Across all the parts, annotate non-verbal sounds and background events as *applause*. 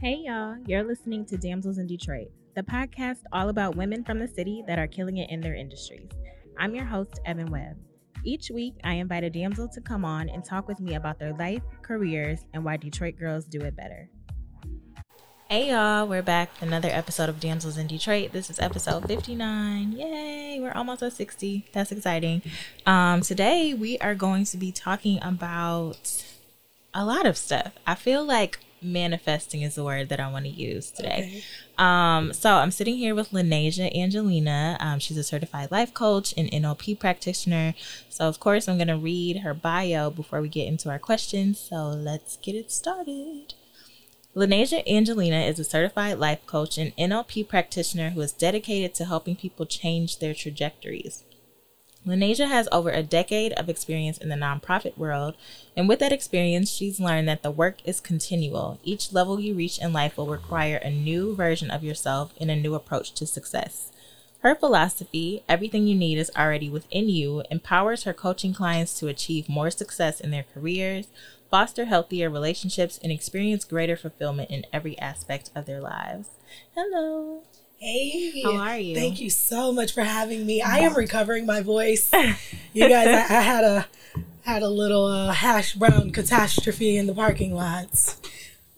Hey, y'all. You're listening to Damsels in Detroit, the podcast all about women from the city that are killing it in their industries. I'm your host, Evan Webb. Each week, I invite a damsel to come on and talk with me about their life, careers, and why Detroit girls do it better. Hey, y'all. We're back with another episode of Damsels in Detroit. This is episode 59. Yay. We're almost at 60. That's exciting. Um, today, we are going to be talking about a lot of stuff. I feel like manifesting is the word that I want to use today. Okay. Um, so I'm sitting here with Lanasia Angelina. Um, she's a certified life coach and NLP practitioner. So of course I'm going to read her bio before we get into our questions. So let's get it started. Lanasia Angelina is a certified life coach and NLP practitioner who is dedicated to helping people change their trajectories. Lanasia has over a decade of experience in the nonprofit world, and with that experience, she's learned that the work is continual. Each level you reach in life will require a new version of yourself and a new approach to success. Her philosophy, everything you need is already within you, empowers her coaching clients to achieve more success in their careers, foster healthier relationships, and experience greater fulfillment in every aspect of their lives. Hello. Hey, how are you? Thank you so much for having me. I am recovering my voice. *laughs* You guys, I, I had a had a little uh, hash brown catastrophe in the parking lots,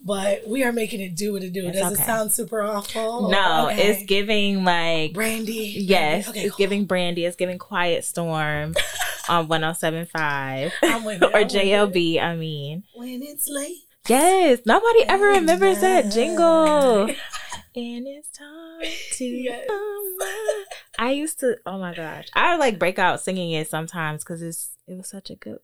but we are making it do what it do. It's Does okay. it sound super awful? No, okay. it's giving like brandy. Yes, okay, it's cool. giving brandy. It's giving quiet storm *laughs* on 107.5 or JLB. I mean, when it's late. Yes, nobody ever remembers that jingle. And it's time to *laughs* yes. I used to oh my gosh. I would like break out singing it sometimes because it's it was such a good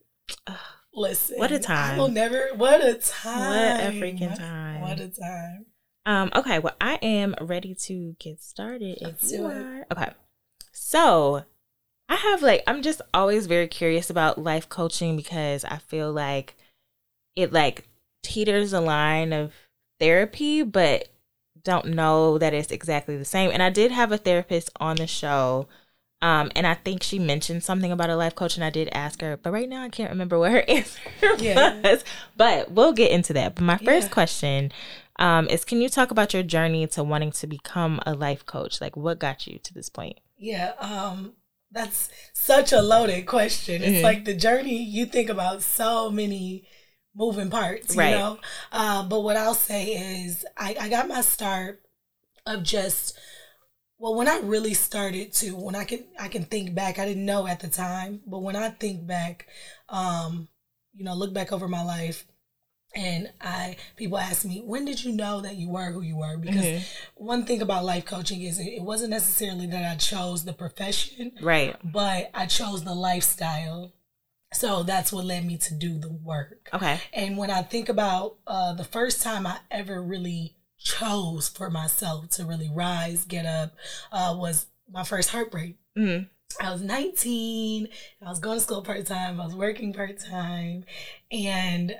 uh, listen. What a time. I will never what a time. What a freaking time. What a time. Um, okay, well I am ready to get started if you are. Okay. So I have like I'm just always very curious about life coaching because I feel like it like teeters the line of therapy, but don't know that it's exactly the same. And I did have a therapist on the show. Um, and I think she mentioned something about a life coach, and I did ask her, but right now I can't remember what her *laughs* answer yeah. was. But we'll get into that. But my first yeah. question um, is can you talk about your journey to wanting to become a life coach? Like, what got you to this point? Yeah, um, that's such a loaded question. It's mm-hmm. like the journey you think about so many moving parts, you right. know. Uh, but what I'll say is, I, I got my start of just well when i really started to when i can i can think back i didn't know at the time but when i think back um you know look back over my life and i people ask me when did you know that you were who you were because mm-hmm. one thing about life coaching is it, it wasn't necessarily that i chose the profession right but i chose the lifestyle so that's what led me to do the work. Okay. And when I think about uh, the first time I ever really chose for myself to really rise, get up, uh, was my first heartbreak. Mm-hmm. I was 19. I was going to school part time. I was working part time, and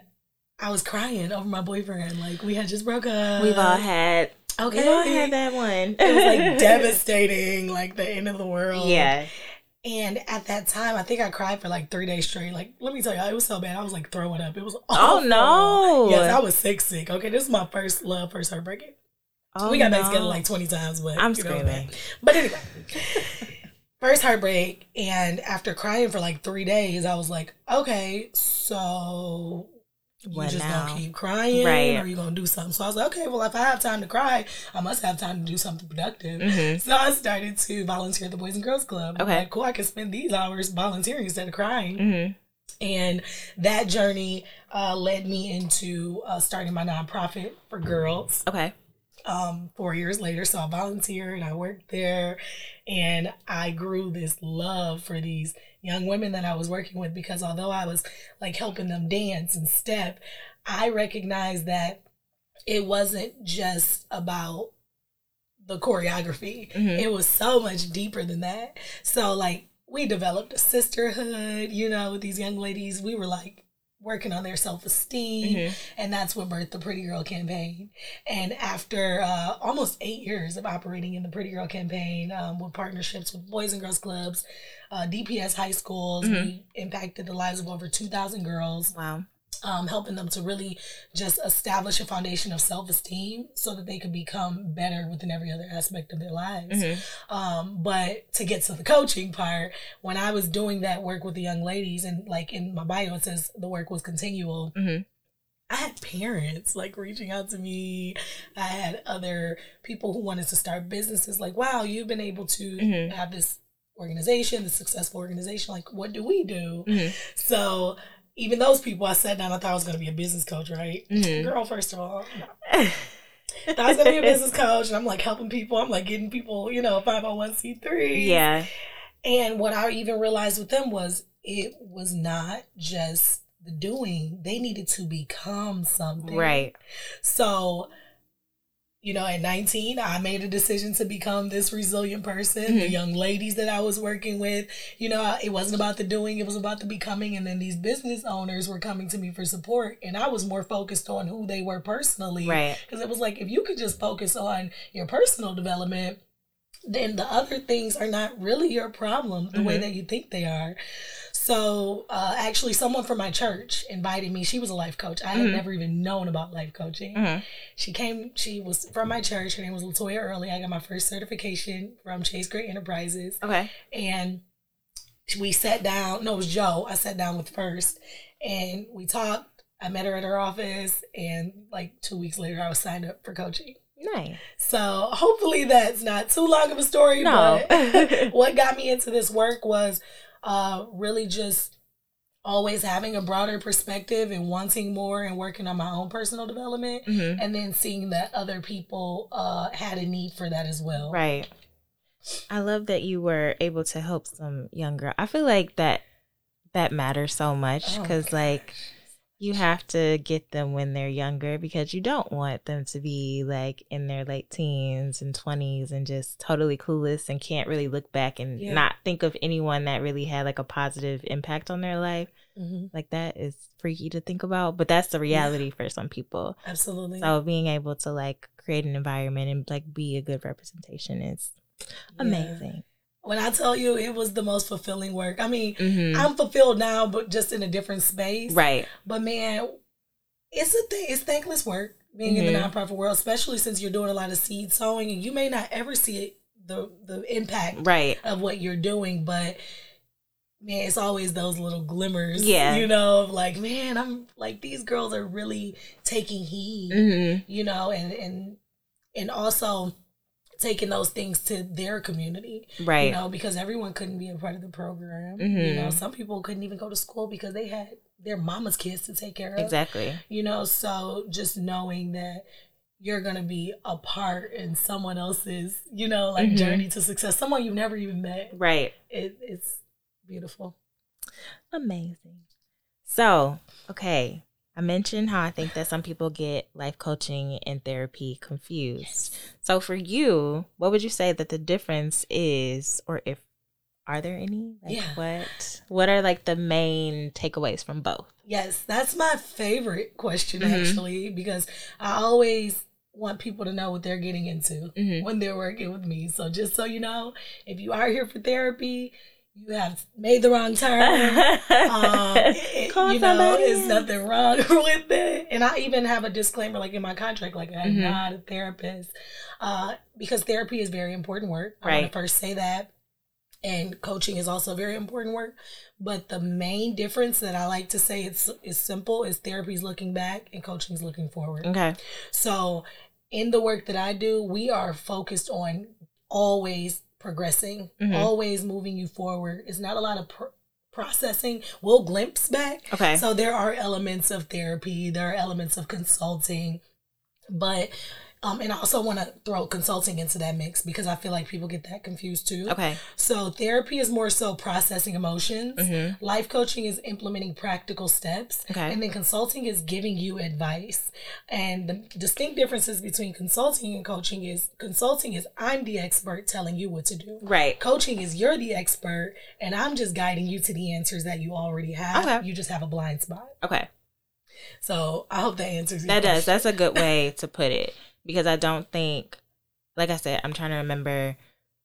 I was crying over my boyfriend. Like we had just broke up. We've all had. Okay. We've all had that one. it was like *laughs* devastating, like the end of the world. Yeah. And at that time, I think I cried for like three days straight. Like, let me tell you, it was so bad. I was like throwing up. It was oh, awful. Oh no! Yes, I was sick, sick. Okay, this is my first love, first heartbreak. Oh, we got no. back together like twenty times, but I'm screaming. But anyway, *laughs* first heartbreak, and after crying for like three days, I was like, okay, so you what just now? gonna keep crying right. or you gonna do something. So I was like, okay, well, if I have time to cry, I must have time to do something productive. Mm-hmm. So I started to volunteer at the Boys and Girls Club. Okay, like, cool, I can spend these hours volunteering instead of crying. Mm-hmm. And that journey uh, led me into uh, starting my nonprofit for girls. Okay. Um, four years later, so I volunteered, and I worked there, and I grew this love for these young women that I was working with because although I was like helping them dance and step, I recognized that it wasn't just about the choreography. Mm-hmm. It was so much deeper than that. So like we developed a sisterhood, you know, with these young ladies. We were like working on their self esteem, mm-hmm. and that's what birthed the Pretty Girl campaign. And after uh, almost eight years of operating in the Pretty Girl campaign um, with partnerships with Boys and Girls Clubs, uh, DPS high schools, mm-hmm. we impacted the lives of over two thousand girls. Wow. um, helping them to really just establish a foundation of self esteem so that they can become better within every other aspect of their lives. Mm-hmm. Um, but to get to the coaching part, when I was doing that work with the young ladies, and like in my bio, it says the work was continual. Mm-hmm. I had parents like reaching out to me. I had other people who wanted to start businesses like, wow, you've been able to Mhm. have this organization, the successful organization. Like, what do we do? Mhm. So even those people, I sat down, I thought I was going to be a business coach, right? Mhm. Girl, first of all, no. I was going to be a business coach and I'm like helping people. I'm like getting people, you know, 501c3. yeah. And what I even realized with them was it was not just the doing, they needed to become something. Right. So, you know, at 19, I made a decision to become this resilient person. The Mhm. young ladies that I was working with, you know, it wasn't about the doing, it was about the becoming. And then these business owners were coming to me for support. And I was more focused on who they were personally. Right. Because it was like, if you could just focus on your personal development, then the other things are not really your problem the way Mhm. that you think they are. So, uh, actually, someone from my church invited me. She was a life coach. I had Mhm. never even known about life coaching. Mhm. She came, she was from my church. Her name was Latoya Early. I got my first certification from Chase Great Enterprises. Okay. And we sat down. No, it was Joe. I sat down with first and we talked. I met her at her office. And like two weeks later, I was signed up for coaching. Nice. So hopefully that's not too long of a story. No. But *laughs* what got me into this work was uh, really just always having a broader perspective and wanting more and working on my own personal development. Mhm. And then seeing that other people uh, had a need for that as well. Right. I love that you were able to help some young girl. I feel like that that matters so much Oh, because gosh. You have to get them when they're younger because you don't want them to be like in their late teens and 20s and just totally clueless and can't really look back and Yeah. not think of anyone that really had like a positive impact on their life. Mhm. Like that is freaky to think about, but that's the reality for some people. Absolutely. So being able to like create an environment and like be a good representation is Yeah. When I tell you it was the most fulfilling work, I mean, Mhm. I'm fulfilled now, but just in a different space. Right. But man, it's a thing. It's thankless work being in the Mhm. nonprofit world, especially since you're doing a lot of seed sowing, and you may not ever see it, the the impact Right. of what you're doing. But man, it's always those little glimmers. Yeah. you know, of like man, I'm like these girls are really taking heed. Mm-hmm. You know, and and and also taking those things to their community Right. you know, because everyone couldn't be a part of the program. You Mhm. know, some people couldn't even go to school because they had their mama's kids to take care of. exactly. You know, so just knowing that you're gonna be a part in someone else's, you know, like Mhm. journey to success, someone you've never even met. Right. It, it's beautiful. Amazing. So, okay. I mentioned how I think that some people get life coaching and therapy confused. So, for you, what would you say that the difference is, or if are there any? Like, Yeah. What What are like the main takeaways from both? Yes, that's my favorite question Mhm. actually, because I always want people to know what they're getting into. Mm-hmm. when they're working with me. So just so you know, if you are here for therapy, you have made the wrong turn. *laughs* um, it- Call you know, somebody. there's nothing wrong *laughs* with it. And I even have a disclaimer, like in my contract, like I'm Mhm. not a therapist, uh, because therapy is very important work. I want Right. to first say that. And coaching is also very important work. But the main difference that I like to say it's is simple is therapy is looking back and coaching is looking forward. Okay. So, in the work that I do, we are focused on always progressing, Mhm. always moving you forward. It's not a lot of pr- processing. We'll glimpse back. Okay. So, there are elements of therapy, there are elements of consulting, but um, and I also want to throw consulting into that mix because I feel like people get that confused too. okay. So therapy is more so processing emotions. Mm-hmm. Life coaching is implementing practical steps. Okay. And then consulting is giving you advice. And the distinct differences between consulting and coaching is consulting is I'm the expert telling you what to do. Right. Coaching is you're the expert and I'm just guiding you to the answers that you already have. Okay. You just have a blind spot. Okay. So I hope that answers your That does. That's a good *laughs* way to put it because I don't think, like I said, I'm trying to remember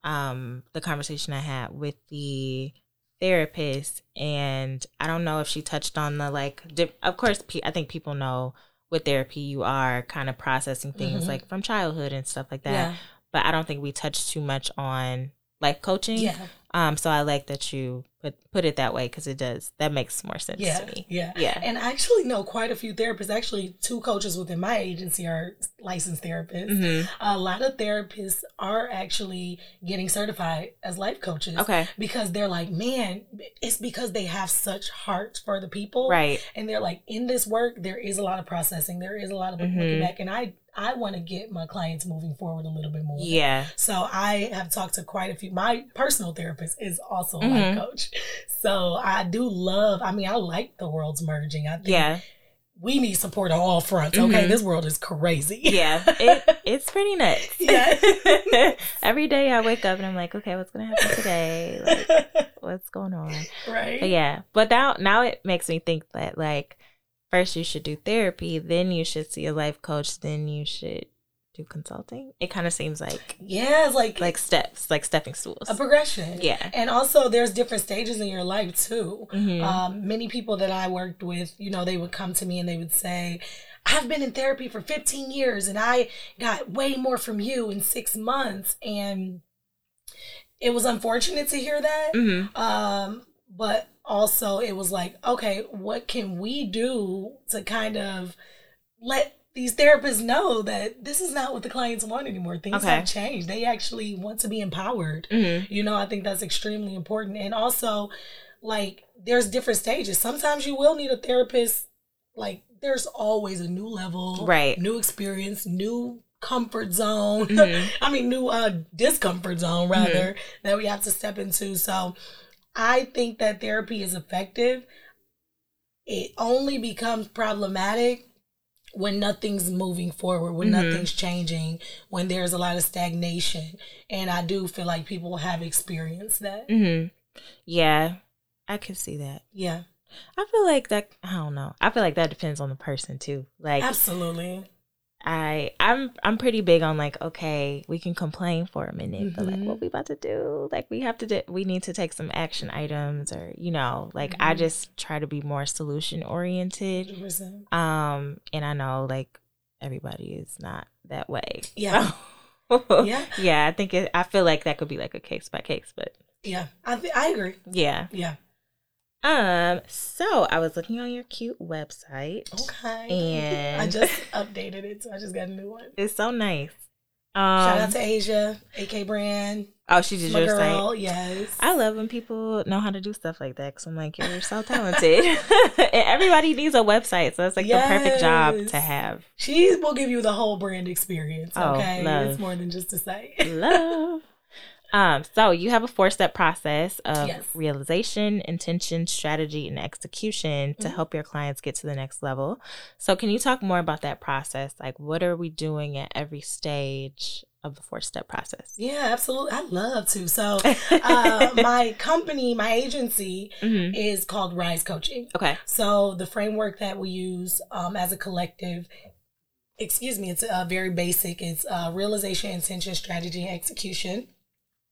um, the conversation I had with the therapist, and I don't know if she touched on the like. Of course, pe- I think people know with therapy you are kind of processing things Mhm. like from childhood and stuff like that. Yeah. But I don't think we touched too much on life coaching. Yeah. Um. So I like that you put put it that way because it does that makes more sense Yeah. to me. Yeah. Yeah. And I actually know quite a few therapists. Actually, two coaches within my agency are licensed therapists. hmm A lot of therapists are actually getting certified as life coaches. Okay. Because they're like, man, it's because they have such heart for the people. Right. And they're like, in this work, there is a lot of processing. There is a lot of looking Mhm. back. And I, I want to get my clients moving forward a little bit more. Yeah. So I have talked to quite a few. My personal therapist is also a Mhm. life coach. So I do love, I mean, I like the world's merging. I think Yeah. we need support on all fronts. Okay. Mhm. This world is crazy. Yeah. It, it's pretty nuts. *laughs* Yeah. *laughs* Every day I wake up and I'm like, okay, what's gonna happen today? Like, *laughs* what's going on? right. But yeah. But now now it makes me think that like first you should do therapy, then you should see a life coach, then you should do consulting. It kind of seems like Yeah. It's like, like steps, like stepping stools. a progression. Yeah. And also, there's different stages in your life too. Mhm. Um, many people that I worked with, you know, they would come to me and they would say, I've been in therapy for 15 years and I got way more from you in six months. And it was unfortunate to hear that. Mhm. Um, but also, it was like, okay, what can we do to kind of let these therapists know that this is not what the clients want anymore? Things Okay. have changed. They actually want to be empowered. Mhm. You know, I think that's extremely important. And also, like, there's different stages. Sometimes you will need a therapist. Like, there's always a new level, Right. New experience, new comfort zone. Mhm. *laughs* I mean, new uh discomfort zone rather that we have to step into. So, I think that therapy is effective. It only becomes problematic when nothing's moving forward, when Mhm. nothing's changing, when there's a lot of stagnation. And I do feel like people have experienced that. Mhm. Yeah. I can see that. Yeah, I feel like that I don't know. I feel like that depends on the person too. Like absolutely. I I'm I'm pretty big on like okay we can complain for a minute but like what we about to do like we have to do we need to take some action items or you know like I Mhm. just try to be more solution oriented um and I know like everybody is not that way Yeah. So, *laughs* Yeah. yeah I think it, I feel like that could be like a case by case but Yeah, I, th- I agree. yeah Yeah. Um so I was looking on your cute website Okay. And- I just *laughs* updated it, so I just got a new one. it's so nice um Shout out to Asia, AK Brand. oh she did my your site girl. Yes. I love when people know how to do stuff like that because I'm like, you're so talented. *laughs* and everybody needs a website, so it's like the perfect job to have. She will give you the whole brand experience. Oh, Okay, it's more than just a site. Love. *laughs* Um, so you have a four step process of Yes. realization, intention, strategy, and execution to Mhm. help your clients get to the next level. So can you talk more about that process? Like what are we doing at every stage of the four step process? yeah, absolutely. I love to. So, *laughs* uh, my company, my agency, Mhm. is called Rise Coaching. Okay. So the framework that we use um, as a collective, excuse me, it's uh, very basic. It's uh, realization, intention, strategy, and execution.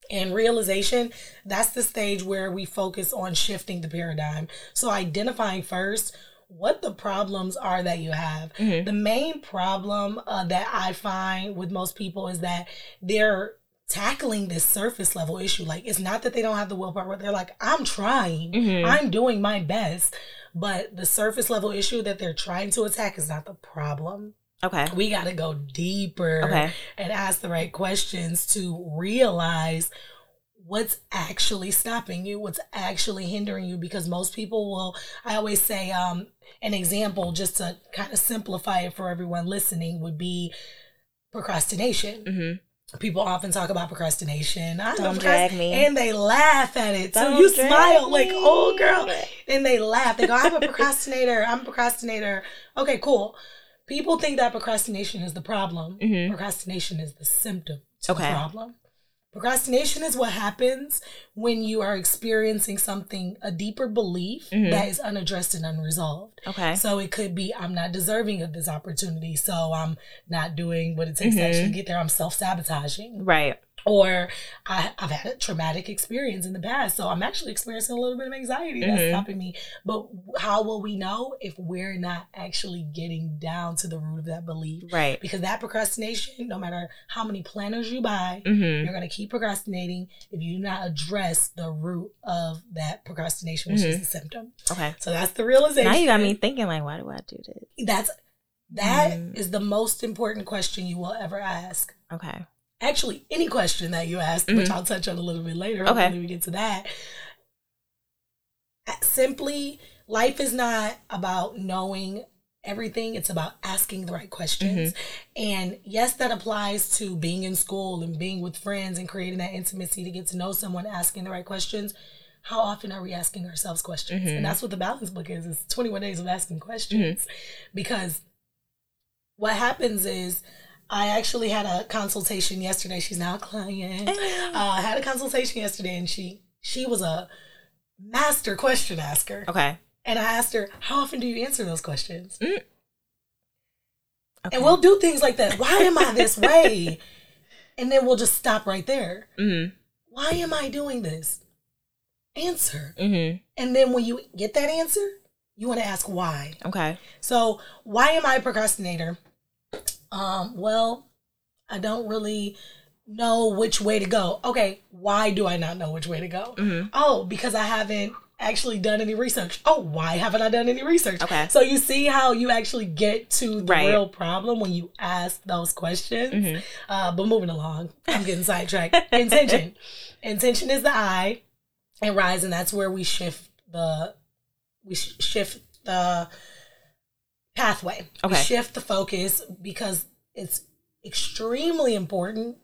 And realization, that's the stage where we focus on shifting the paradigm. So identifying first what the problems are that you have. Mhm. The main problem uh, that I find with most people is that they're tackling this surface level issue. Like it's not that they don't have the willpower, they're like, I'm trying. Mhm. I'm doing my best, but the surface level issue that they're trying to attack is not the problem. Okay. We got to go deeper Okay. and ask the right questions to realize what's actually stopping you, what's actually hindering you. Because most people will, I always say, um, an example just to kind of simplify it for everyone listening would be procrastination. hmm People often talk about procrastination. I Don't drag me. And they laugh at it. So Don't you drag smile like, me. oh, girl. And they laugh. They go, I'm a procrastinator. I'm a procrastinator. Okay, cool. People think that procrastination is the problem. Mhm. Procrastination is the symptom to Okay. the problem. Procrastination is what happens when you are experiencing something, a deeper belief Mhm. that is unaddressed and unresolved. Okay. So it could be I'm not deserving of this opportunity, so I'm not doing what it takes to Mhm. actually get there. I'm self sabotaging. Right. Or I, have had a traumatic experience in the past. So I'm actually experiencing a little bit of anxiety that's mm-hmm. stopping me. But how will we know if we're not actually getting down to the root of that belief? Right. Because that procrastination, no matter how many planners you buy, mm-hmm. you're going to keep procrastinating if you do not address the root of that procrastination, which mm-hmm. is the symptom. Okay. So that's the realization. Now you got me thinking, like, why do I do this? That's that mm. is the most important question you will ever ask. Okay actually any question that you asked, mm-hmm. which I'll touch on a little bit later. Okay. Hopefully we get to that. Simply, life is not about knowing everything. It's about asking the right questions. Mm-hmm. And yes, that applies to being in school and being with friends and creating that intimacy to get to know someone, asking the right questions. How often are we asking ourselves questions? Mm-hmm. And that's what the balance book is. It's 21 days of asking questions. Mm-hmm. Because what happens is I actually had a consultation yesterday. She's now a client. Uh, I had a consultation yesterday, and she she was a master question asker. Okay. And I asked her, "How often do you answer those questions?" Mm. Okay. And we'll do things like that. Why am I this *laughs* way? and then we'll just stop right there. Mm-hmm. Why am I doing this? Answer. Mm-hmm. And then when you get that answer, you want to ask why. Okay. So, why am I a procrastinator? Um, well, I don't really know which way to go. Okay, why do I not know which way to go? Mm-hmm. Oh, because I haven't actually done any research. Oh, why haven't I done any research? Okay. So you see how you actually get to the right. real problem when you ask those questions. Mm-hmm. Uh, but moving along, I'm getting sidetracked. Intention. *laughs* Intention is the I, and rise, and that's where we shift the we sh- shift the pathway. Okay. We shift the focus because it's extremely important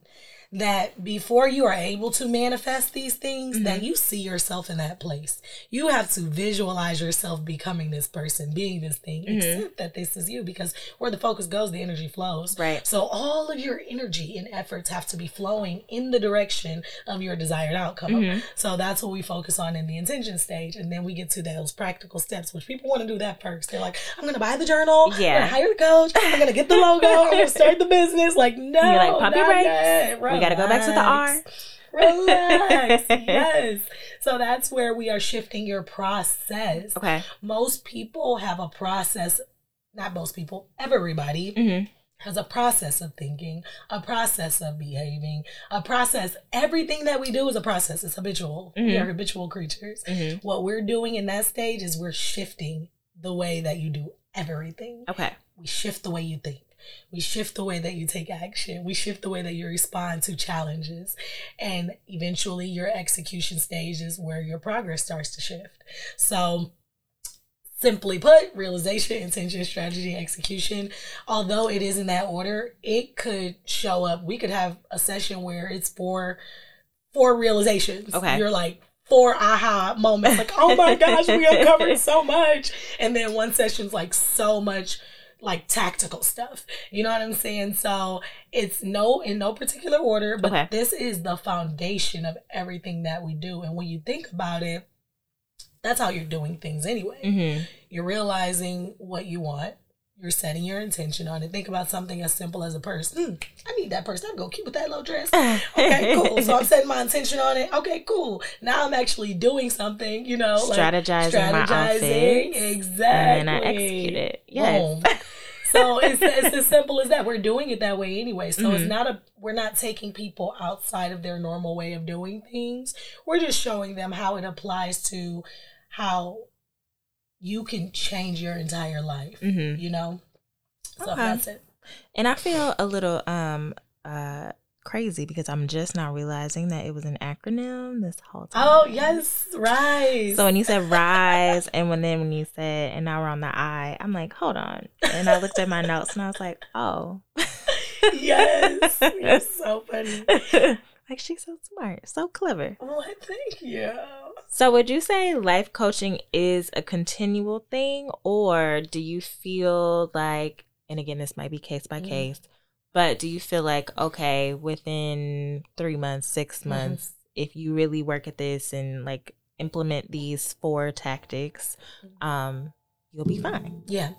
that before you are able to manifest these things mm-hmm. that you see yourself in that place. You have to visualize yourself becoming this person being this thing. Mm-hmm. that this is you because where the focus goes the energy flows. Right. So all of your energy and efforts have to be flowing in the direction of your desired outcome. Mm-hmm. so that's what we focus on in the intention stage and then we get to those practical steps which people want to do that first. They're like i'm gonna buy the journal. Yeah i'm gonna hire the coach. I'm gonna get the logo. I'm gonna start the business. Like no You're like puppy right we got to go back to the R. Relax. *laughs* yes. So that's where we are shifting your process. Okay. Most people have a process, not most people, everybody. Mm-hmm. Has a process of thinking, a process of behaving, a process. Everything that we do is a process. It's habitual. Mm-hmm. We are habitual creatures. Mm-hmm. What we're doing in that stage is we're shifting the way that you do everything. Okay. We shift the way you think. We shift the way that you take action. We shift the way that you respond to challenges. And eventually, your execution stage is where your progress starts to shift. So, simply put, realization, intention, strategy, execution, although it is in that order, it could show up. We could have a session where it's four four realizations. Okay. You're like, four aha moments like oh my gosh we uncovered *laughs* so much and then one session's like so much like tactical stuff. You know what I'm saying? So it's no in no particular order, but okay. this is the foundation of everything that we do. And when you think about it, that's how you're doing things anyway. Mm-hmm. You're realizing what you want. You're setting your intention on it. Think about something as simple as a purse. Mm, I need that purse. I'd go cute with that little dress. Okay, *laughs* cool. So I'm setting my intention on it. Okay, cool. Now I'm actually doing something, you know, strategizing, like strategizing. Exactly. And I execute it. Yes. so it's, it's as simple as that. We're doing it that way anyway. So mm-hmm. it's not a we're not taking people outside of their normal way of doing things. We're just showing them how it applies to how you can change your entire life. Mm-hmm. You know. So okay. that's it. And I feel a little um uh crazy because I'm just now realizing that it was an acronym this whole time. Oh yes, rise. So when you said rise, and when then when you said, and now we're on the I, I'm like, hold on. And I looked at my notes and I was like, oh. *laughs* yes, you're so funny. *laughs* like she's so smart, so clever. *laughs* Oh, thank you. So would you say life coaching is a continual thing, or do you feel like, and again, this might be case by mm. case but do you feel like, okay, within three months, 6 mm-hmm. months, if you really work at this and like implement these four tactics, mm-hmm. um, you'll be fine? Yeah.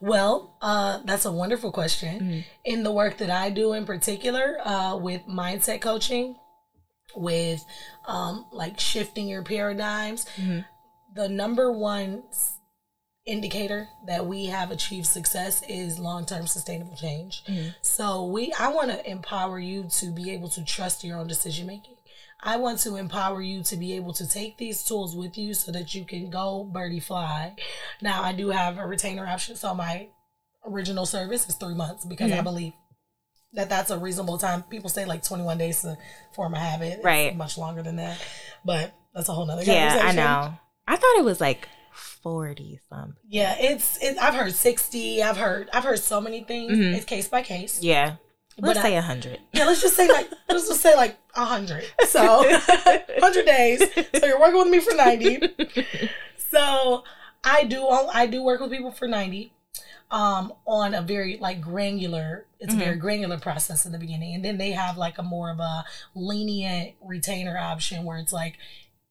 Well, uh, that's a wonderful question. Mm-hmm. In the work that I do in particular uh, with mindset coaching, with um, like shifting your paradigms. Mm-hmm. The number one indicator that we have achieved success is long-term sustainable change. Mm-hmm. So we I want to empower you to be able to trust your own decision making. I want to empower you to be able to take these tools with you so that you can go birdie fly. Now I do have a retainer option, so my original service is three months because. I believe that that's a reasonable time. People say like 21 days to form a habit. It's right. much longer than that, but that's a whole nother yeah, I know. I thought it was like 40 something. Yeah, it's it, I've heard 60. I've heard I've heard so many things. Mm-hmm. It's case by case. Yeah. Let's but say a hundred. Yeah, let's just say like let's just say like a hundred. *laughs* So hundred days. So you're working with me for ninety. so I do all I do work with people for ninety um, on a very like granular it's mm-hmm. a very mm-hmm. granular process in the beginning and then they have like a more of a lenient retainer option where it's like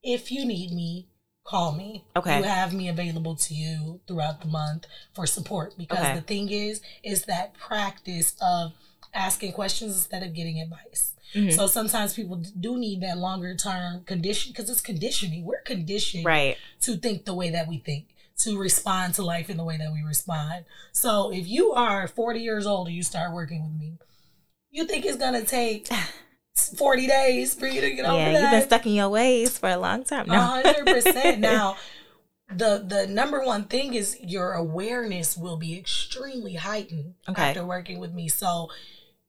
if you need me call me okay you have me available to you throughout the month for support because okay. the thing is is that practice of asking questions instead of getting advice mm-hmm. so sometimes people do need that longer term condition because it's conditioning we're conditioned right to think the way that we think to respond to life in the way that we respond. So if you are 40 years old and you start working with me, you think it's gonna take *laughs* 40 days for you to get over yeah, that? you've been stuck in your ways for a long time. No. 100%. *laughs* now, the the number one thing is your awareness will be extremely heightened okay. after working with me. So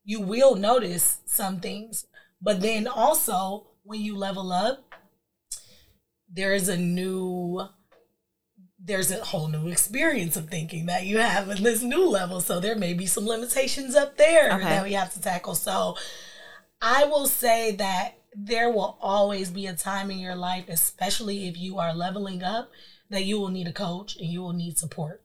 you will notice some things, but then also when you level up, there is a new there's a whole new experience of thinking that you have in this new level. So there may be some limitations up there okay. that we have to tackle. So I will say that there will always be a time in your life, especially if you are leveling up, that you will need a coach and you will need support.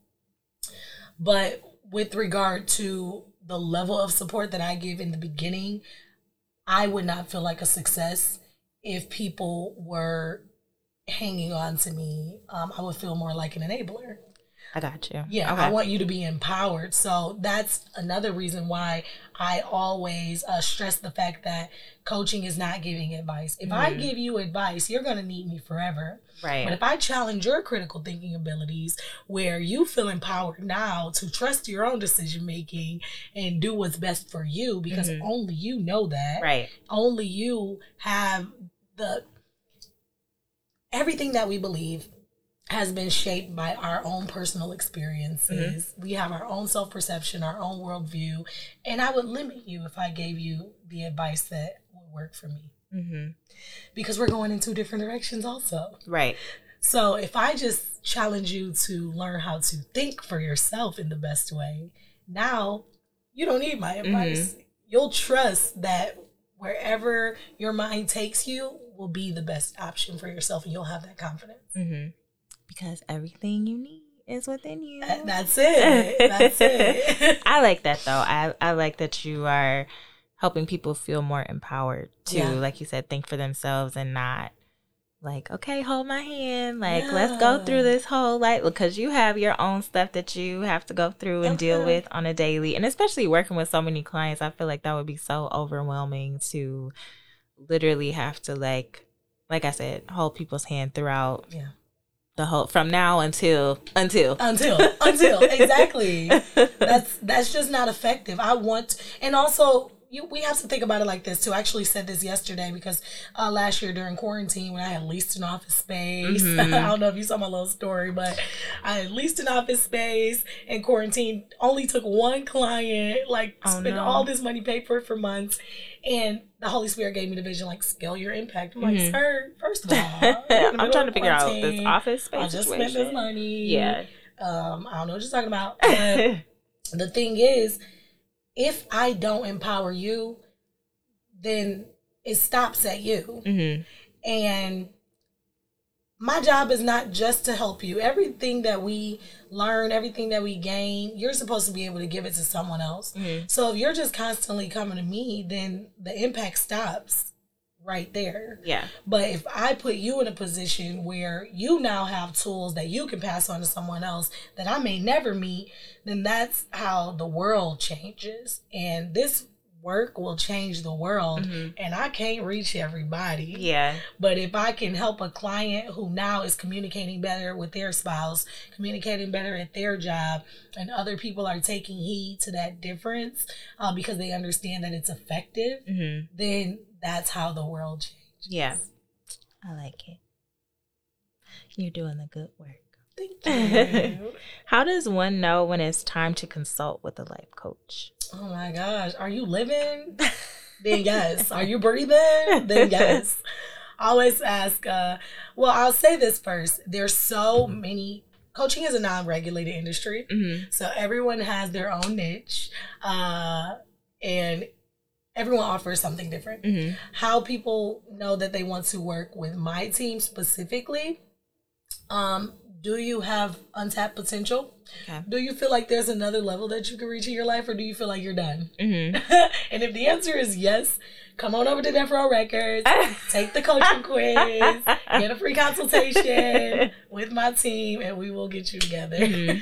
But with regard to the level of support that I give in the beginning, I would not feel like a success if people were hanging on to me, um, I would feel more like an enabler. I got you. Yeah, okay. I want you to be empowered. So that's another reason why I always uh, stress the fact that coaching is not giving advice. If mm. I give you advice, you're going to need me forever. Right. But if I challenge your critical thinking abilities where you feel empowered now to trust your own decision making and do what's best for you because mm-hmm. only you know that. Right. Only you have the everything that we believe has been shaped by our own personal experiences. Mm-hmm. We have our own self perception, our own worldview, and I would limit you if I gave you the advice that would work for me. Mm-hmm. Because we're going in two different directions, also. Right. So if I just challenge you to learn how to think for yourself in the best way, now you don't need my advice. Mm-hmm. You'll trust that wherever your mind takes you will be the best option for yourself and you'll have that confidence mm-hmm. Because everything you need is within you. That's it. That's it. *laughs* I like that though. I, I like that you are helping people feel more empowered to yeah. like you said think for themselves and not like okay hold my hand. Like yeah. let's go through this whole like because you have your own stuff that you have to go through and okay. deal with on a daily. And especially working with so many clients i feel like that would be so overwhelming to literally have to like like i said hold people's hand throughout yeah the whole from now until until until *laughs* until exactly *laughs* that's that's just not effective i want and also you, we have to think about it like this too. I actually said this yesterday because uh, last year during quarantine, when I had leased an office space, *laughs* mm-hmm. I don't know if you saw my little story, but I had leased an office space in quarantine. Only took one client, like oh, spent no. all this money, paid for it for months, and the Holy Spirit gave me the vision, like scale your impact. I'm mm-hmm. like, sir, first of *laughs* all, I'm trying to figure out this office space. I just situation. spent this money. Yeah. Um, I don't know what you're talking about. *laughs* But the thing is if I don't empower you, then it stops at you. Mm-hmm. And my job is not just to help you. Everything that we learn, everything that we gain, you're supposed to be able to give it to someone else. Mm-hmm. So if you're just constantly coming to me, then the impact stops right there. Yeah. But if I put you in a position where you now have tools that you can pass on to someone else that I may never meet, then that's how the world changes. And this work will change the world. Mhm. And I can't reach everybody. Yeah. But if I can help a client who now is communicating better with their spouse, communicating better at their job, and other people are taking heed to that difference uh, because they understand that it's effective, hmm then that's how the world changes. Yeah. I like it. You're doing the good work. Thank you. *laughs* How does one know when it's time to consult with a life coach? Oh my gosh. Are you living? *laughs* then yes. Are you breathing? *laughs* Then yes. I always ask, uh, well, I'll say this first. There's so many, coaching is a non regulated industry. hmm So everyone has their own niche, uh, and everyone offers something different. hmm How people know that they want to work with my team specifically? Um, do you have untapped potential? Okay. Do you feel like there's another level that you can reach in your life, or do you feel like you're done? hmm *laughs* and if the answer is yes, come on over to Death Row Records, *laughs* take the coaching quiz, get a free consultation *laughs* with my team, and we will get you together. Mhm.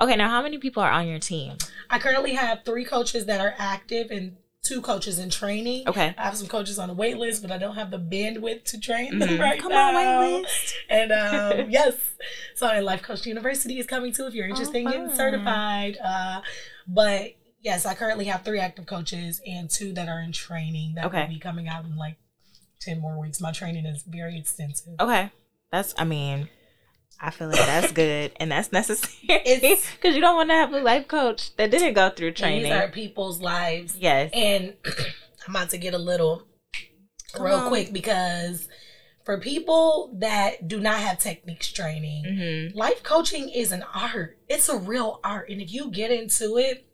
Okay, now how many people are on your team? I currently have three coaches that are active and two coaches in training. Okay. I have some coaches on the wait list, but I don't have the bandwidth to train them *laughs* Mhm. right Come now. on, waitlist. And um, *laughs* yes, so and Life Coach University is coming too if you're interested in getting certified. Uh, but yes, I currently have three active coaches and two that are in training that Okay. will be coming out in like ten more weeks. My training is very extensive. Okay. That's, I mean, I feel like that's good and that's necessary. *laughs* Because *laughs* you don't want to have a life coach that didn't go through training. These are people's lives. yes. And *clears throat* I'm about to get a little Come real on. quick because for people that do not have techniques training, hmm life coaching is an art. It's a real art. And if you get into it,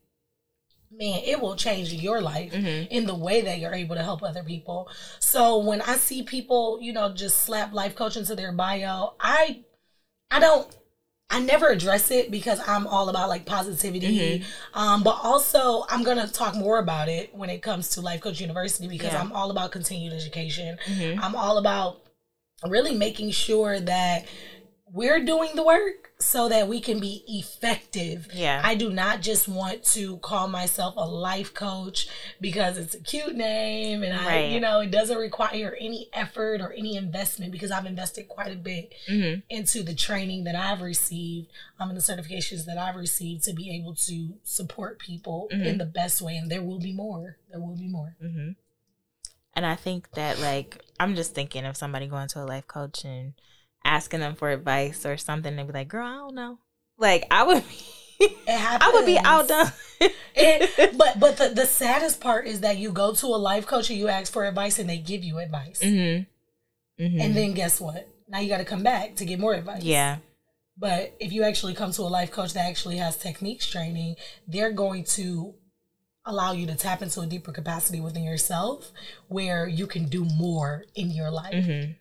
man, it will change your life hmm in the way that you're able to help other people. So when I see people, you know, just slap life coaching to their bio, I I don't I never address it because I'm all about like positivity. Um, but also I'm gonna talk more about it when it comes to Life Coach University because Yeah. I'm all about continued education. hmm I'm all about really making sure that we're doing the work so that we can be effective. Yeah. I do not just want to call myself a life coach because it's a cute name and I, Right. you know, it doesn't require any effort or any investment because I've invested quite a bit hmm into the training that I've received, um, and the certifications that I've received to be able to support people Mhm. in the best way. And there will be more. There will be more. hmm And I think that like I'm just thinking of somebody going to a life coach and asking them for advice or something, they'd be like, "Girl, I don't know." Like I would, be, *laughs* I would be outdone. It- *laughs* but but the, the saddest part is that you go to a life coach and you ask for advice and they give you advice. hmm hmm And then guess what? Now you got to come back to get more advice. yeah, But if you actually come to a life coach that actually has techniques training, they're going to allow you to tap into a deeper capacity within yourself where you can do more in your life. hmm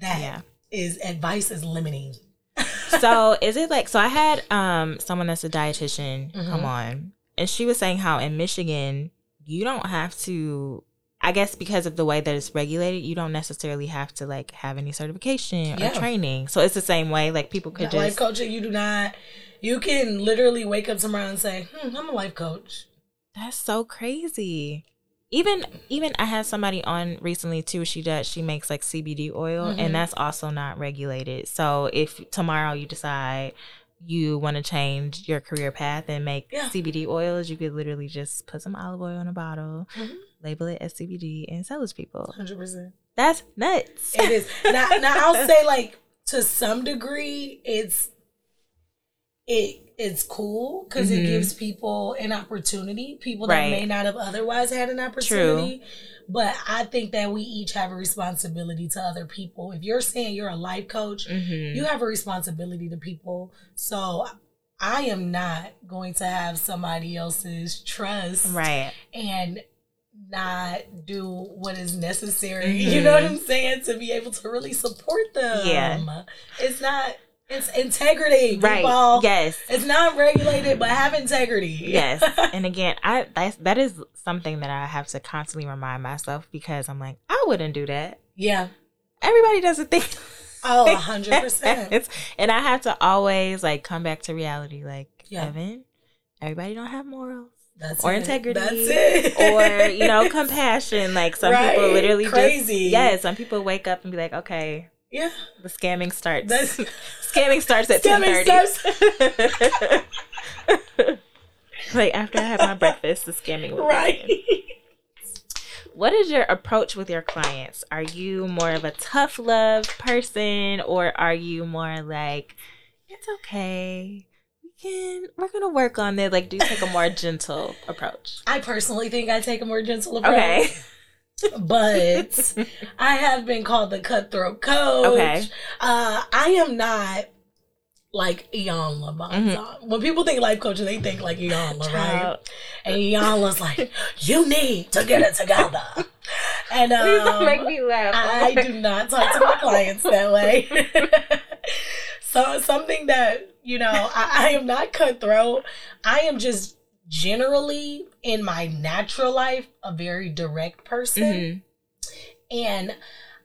That is advice is limiting. *laughs* so is it like so i had um someone that's a dietitian come Mhm. on and she was saying how in michigan you don't have to i guess because of the way that it's regulated you don't necessarily have to like have any certification Yeah. or training so it's the same way like people could life just coaching, you do not. You can literally wake up tomorrow and say, hmm, "I'm a life coach." that's so crazy even even i had somebody on recently too she does she makes like cbd oil Mhm. and that's also not regulated so if tomorrow you decide you want to change your career path and make Yeah. cbd oils you could literally just put some olive oil in a bottle Mhm. label it as cbd and sell it to people Hundred percent. that's nuts It is. now, now I'll say like to some degree, it's it it's cool because Mhm. it gives people an opportunity. People that Right. may not have otherwise had an opportunity. But I think that we each have a responsibility to other people. If you're saying you're a life coach, hmm you have a responsibility to people. So I am not going to have somebody else's trust right and not do what is necessary. *laughs* You know what I'm saying? To be able to really support them. Yeah. It's not it's integrity. right People. yes It's not regulated, but have integrity. yes *laughs* and again i that's, that is something that i have to constantly remind myself because i'm like i wouldn't do that yeah. everybody doesn't think Oh, *laughs* a hundred percent. And i have to always like come back to reality like Yeah. evan everybody don't have morals That's or it. integrity That's it. or you know *laughs* compassion like some Right. people literally Crazy. just yeah some people wake up and be like okay yeah. the scamming starts That's *laughs* scamming starts at Scamming 10:30 *laughs* *laughs* like after i have my breakfast the scamming will right. begin. what is your approach with your clients are you more of a tough love person or are you more like it's okay we can we're gonna work on it like do you take a more gentle approach I personally think I take a more gentle approach. okay But *laughs* I have been called the cutthroat coach. Okay. Uh, I am not like Iyanla Vanzant. Mm-hmm. When people think life coaching, they think like Iyanla, right? And Iyanla's like, you need to get it together. And um, *laughs* Please don't make me laugh. I do not talk to my clients that way. *laughs* so something that you know, I, I am not cutthroat. I am just generally in my natural life a very direct person, Mhm. and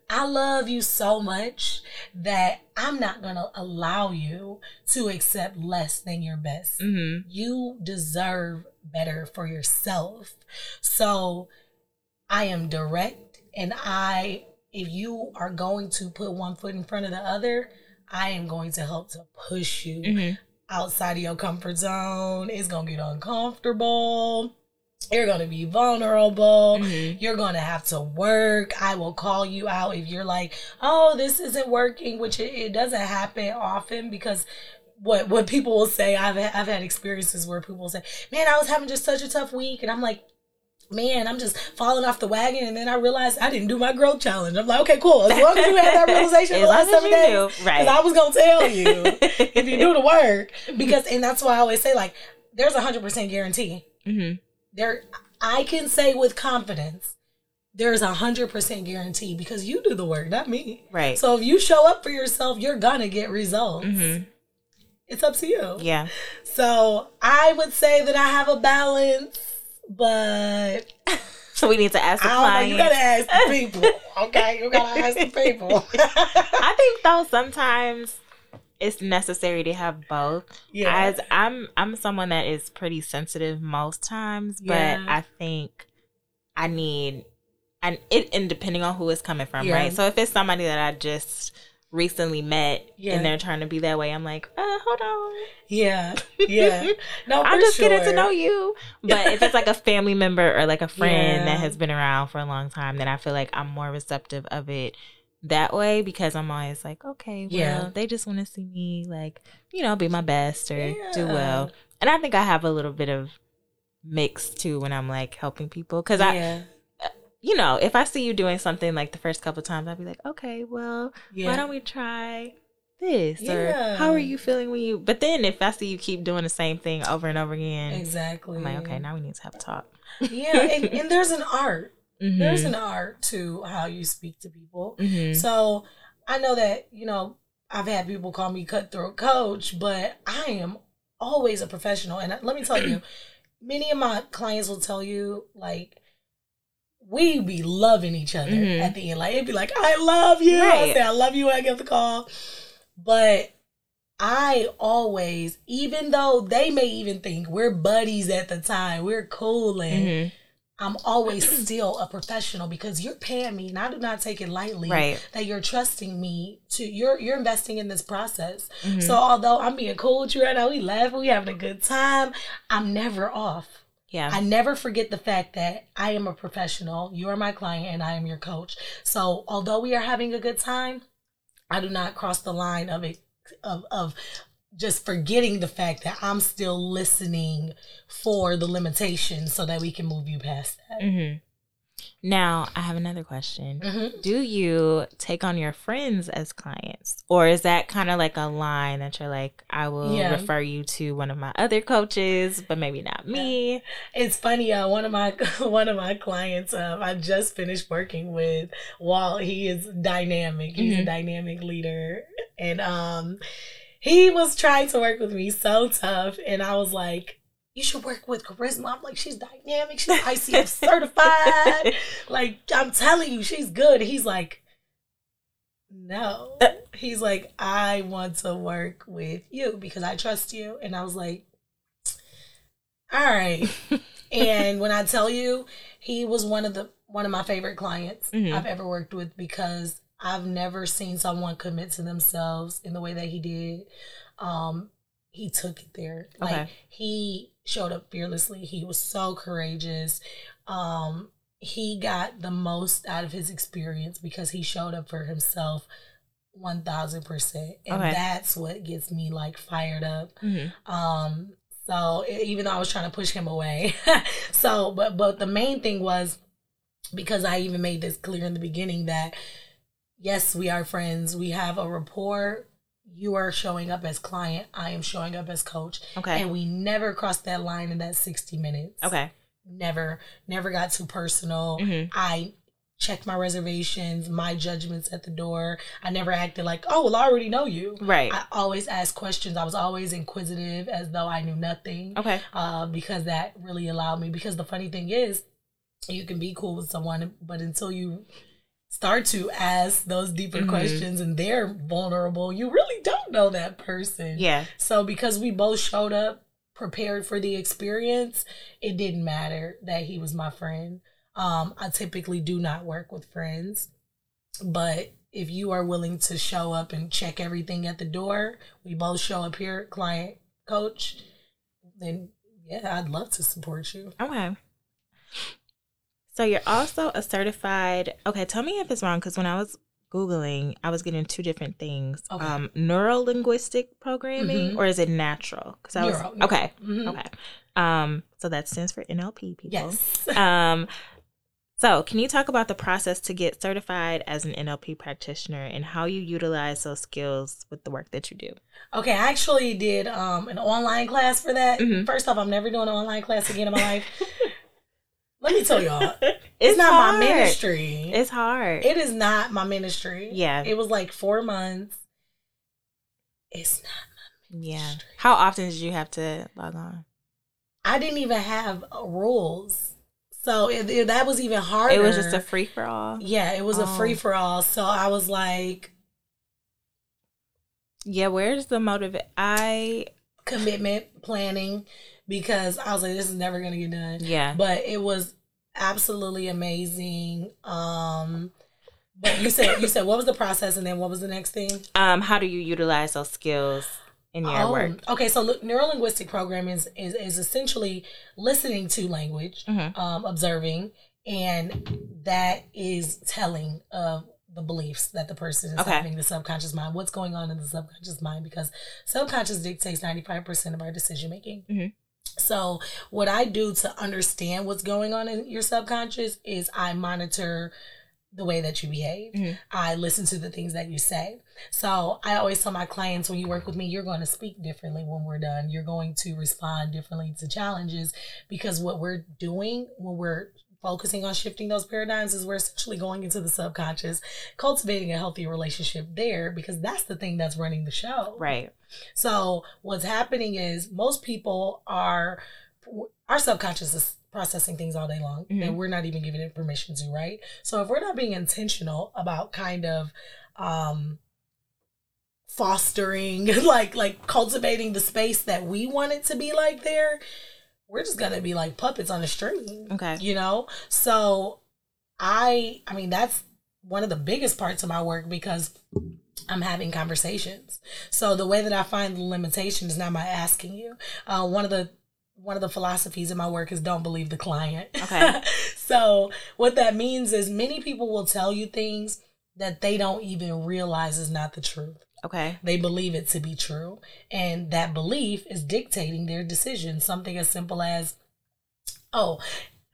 I love you so much that I'm not gonna allow you to accept less than your best Mhm. you deserve better for yourself. So I am direct and I if you are going to put one foot in front of the other, I am going to help to push you Mhm. Outside of your comfort zone. It's going to get uncomfortable. You're going to be vulnerable. Mhm. You're going to have to work. I will call you out if you're like, oh, this isn't working, which it, it doesn't happen often because what what people will say, I've, I've had experiences where people will say, man, I was having just such a tough week. And I'm like, man, I'm just falling off the wagon. And then I realized I didn't do my growth challenge. I'm like, okay, cool. As long as you had that *laughs* realization the last as seven days, knew, because right. I was going to tell you *laughs* if you do the work. Because, and that's why I always say, like, there's a 100% guarantee Mhm. there I can say with confidence there's a hundred percent guarantee because you do the work, not me. Right. So if you show up for yourself, you're gonna get results. Mhm. It's up to you. Yeah. So I would say that I have a balance, but *laughs* So we need to ask the I don't know. client. You gotta ask the people. *laughs* Okay, you gotta ask the people. I think though sometimes it's necessary to have both. yeah. As I'm I'm someone that is pretty sensitive most times, but Yeah. I think I need and it and depending on who it's coming from, Yeah. right? So if it's somebody that I just recently met Yeah. and they're trying to be that way, I'm like, uh, hold on. yeah. Yeah. *laughs* No, I'm just getting to know you. But if it's like a family member or like a friend Yeah. that has been around for a long time, then I feel like I'm more receptive of it that way because I'm always like, okay, well, Yeah. they just want to see me like, you know, be my best or do well. And I think I have a little bit of mix too when I'm like helping people because I, Yeah. You know, if I see you doing something like the first couple times, I'd be like, okay, well, Yeah. why don't we try this or how are you feeling when you? But then if I see you keep doing the same thing over and over again, exactly. I'm like, okay, now we need to have a talk. yeah, and, *laughs* and there's an art. Mhm. There's an art to how you speak to people. Mhm. So I know that, you know, I've had people call me cutthroat coach, but I am always a professional. And let me tell you, *clears throat* many of my clients will tell you, like, we be loving each other Mhm. at the end. Like, it'd be like, I love you. I Right. say, I love you when I get the call. But I always, even though they may even think we're buddies at the time, we're cool and Mhm. I'm always *clears throat* still a professional because you're paying me and I do not take it lightly Right. that you're trusting me to you're you're investing in this process. Mhm. So although I'm being cool with you right now, we laughing, we having a good time, I'm never off. Yeah. I never forget the fact that I am a professional, you are my client and I am your coach. So although we are having a good time, I do not cross the line of it of of just forgetting the fact that I'm still listening for the limitations so that we can move you past that. Mhm. Now I have another question. Mhm. Do you take on your friends as clients, or is that kind of like a line that you're like, I will Yeah. refer you to one of my other coaches, but maybe not me? It's funny. Uh, one of my *laughs* one of my clients, um, I just finished working with. Walt, he is dynamic. He's a Mhm. dynamic leader, and um, he was trying to work with me so tough, and I was like. You should work with Charisma. I'm like, she's dynamic. She's ICF certified. *laughs* Like, I'm telling you, she's good. He's like, no. He's like, I want to work with you because I trust you. And I was like, all right. *laughs* and when I tell you, he was one of the one of my favorite clients Mhm. I've ever worked with because I've never seen someone commit to themselves in the way that he did. Um, he took it there. Like Okay. he showed up fearlessly. He was so courageous. Um, he got the most out of his experience because he showed up for himself one thousand percent. And Okay. that's what gets me like fired up. Mhm. Um, so even though I was trying to push him away, *laughs* so but but the main thing was because I even made this clear in the beginning that yes, we are friends. We have a rapport. You are showing up as client. I am showing up as coach, Okay. and we never crossed that line in that sixty minutes. Okay. Never, never got too personal. Mhm. I checked my reservations, my judgments at the door. I never acted like, oh, well, I already know you. Right. I always asked questions. I was always inquisitive as though I knew nothing. Okay. Uh, because that really allowed me. Because the funny thing is, you can be cool with someone, but until you start to ask those deeper Mhm. questions and they're vulnerable, you really don't know that person. Yeah. So because we both showed up prepared for the experience, it didn't matter that he was my friend. Um, I typically do not work with friends, but if you are willing to show up and check everything at the door, we both show up here, client, coach, then yeah, I'd love to support you. Okay. So you're also a certified. Okay, tell me if it's wrong because when I was googling, I was getting two different things. Okay. Um, neuro linguistic programming, Mhm. or is it natural? Because I was Neuro, neuro. okay. Mhm. Okay. Um, so that stands for NLP people. Yes. *laughs* Um, so can you talk about the process to get certified as an NLP practitioner and how you utilize those skills with the work that you do? Okay, I actually did um an online class for that. Mhm. First off, I'm never doing an online class again in my life. *laughs* Let me tell y'all, *laughs* It's, it's, not hard. my ministry. It's hard. it is not my ministry. Yeah. It was like four months. It's not. My ministry. Yeah. How often did you have to log on? I didn't even have uh, rules. So it, it- that was even harder. It was just a free for all. Yeah, it was a Oh. free for all. So I was like, Yeah, where's the motive? I commitment planning because I was like, this is never gonna get done. yeah. But it was absolutely amazing. Um but you said you said what was the process and then what was the next thing? Um, how do you utilize those skills in your Oh, work? Okay, so look, neurolinguistic programming is, is is essentially listening to language, Mhm. um, observing, and that is telling of the beliefs that the person is Okay. having, the subconscious mind, what's going on in the subconscious mind, because subconscious dictates ninety five percent of our decision making. Mhm. So what I do to understand what's going on in your subconscious is I monitor the way that you behave. Mhm. I listen to the things that you say. So I always tell my clients when you work with me, you're going to speak differently when we're done. You're going to respond differently to challenges because what we're doing when we're focusing on shifting those paradigms is we're essentially going into the subconscious, cultivating a healthy relationship there because that's the thing that's running the show. Right. So what's happening is most people are our subconscious is processing things all day long Mhm. and we're not even giving it permission to, right? So if we're not being intentional about kind of um fostering *laughs* like like cultivating the space that we want it to be like there, we're just gonna be like puppets on a string Okay. you know so i i mean that's one of the biggest parts of my work because i'm having conversations so the way that i find the limitation is not by asking you uh, one of the one of the philosophies in my work is don't believe the client Okay. *laughs* so what that means is many people will tell you things that they don't even realize is not the truth Okay. they believe it to be true. And that belief is dictating their decision. Something as simple as, oh,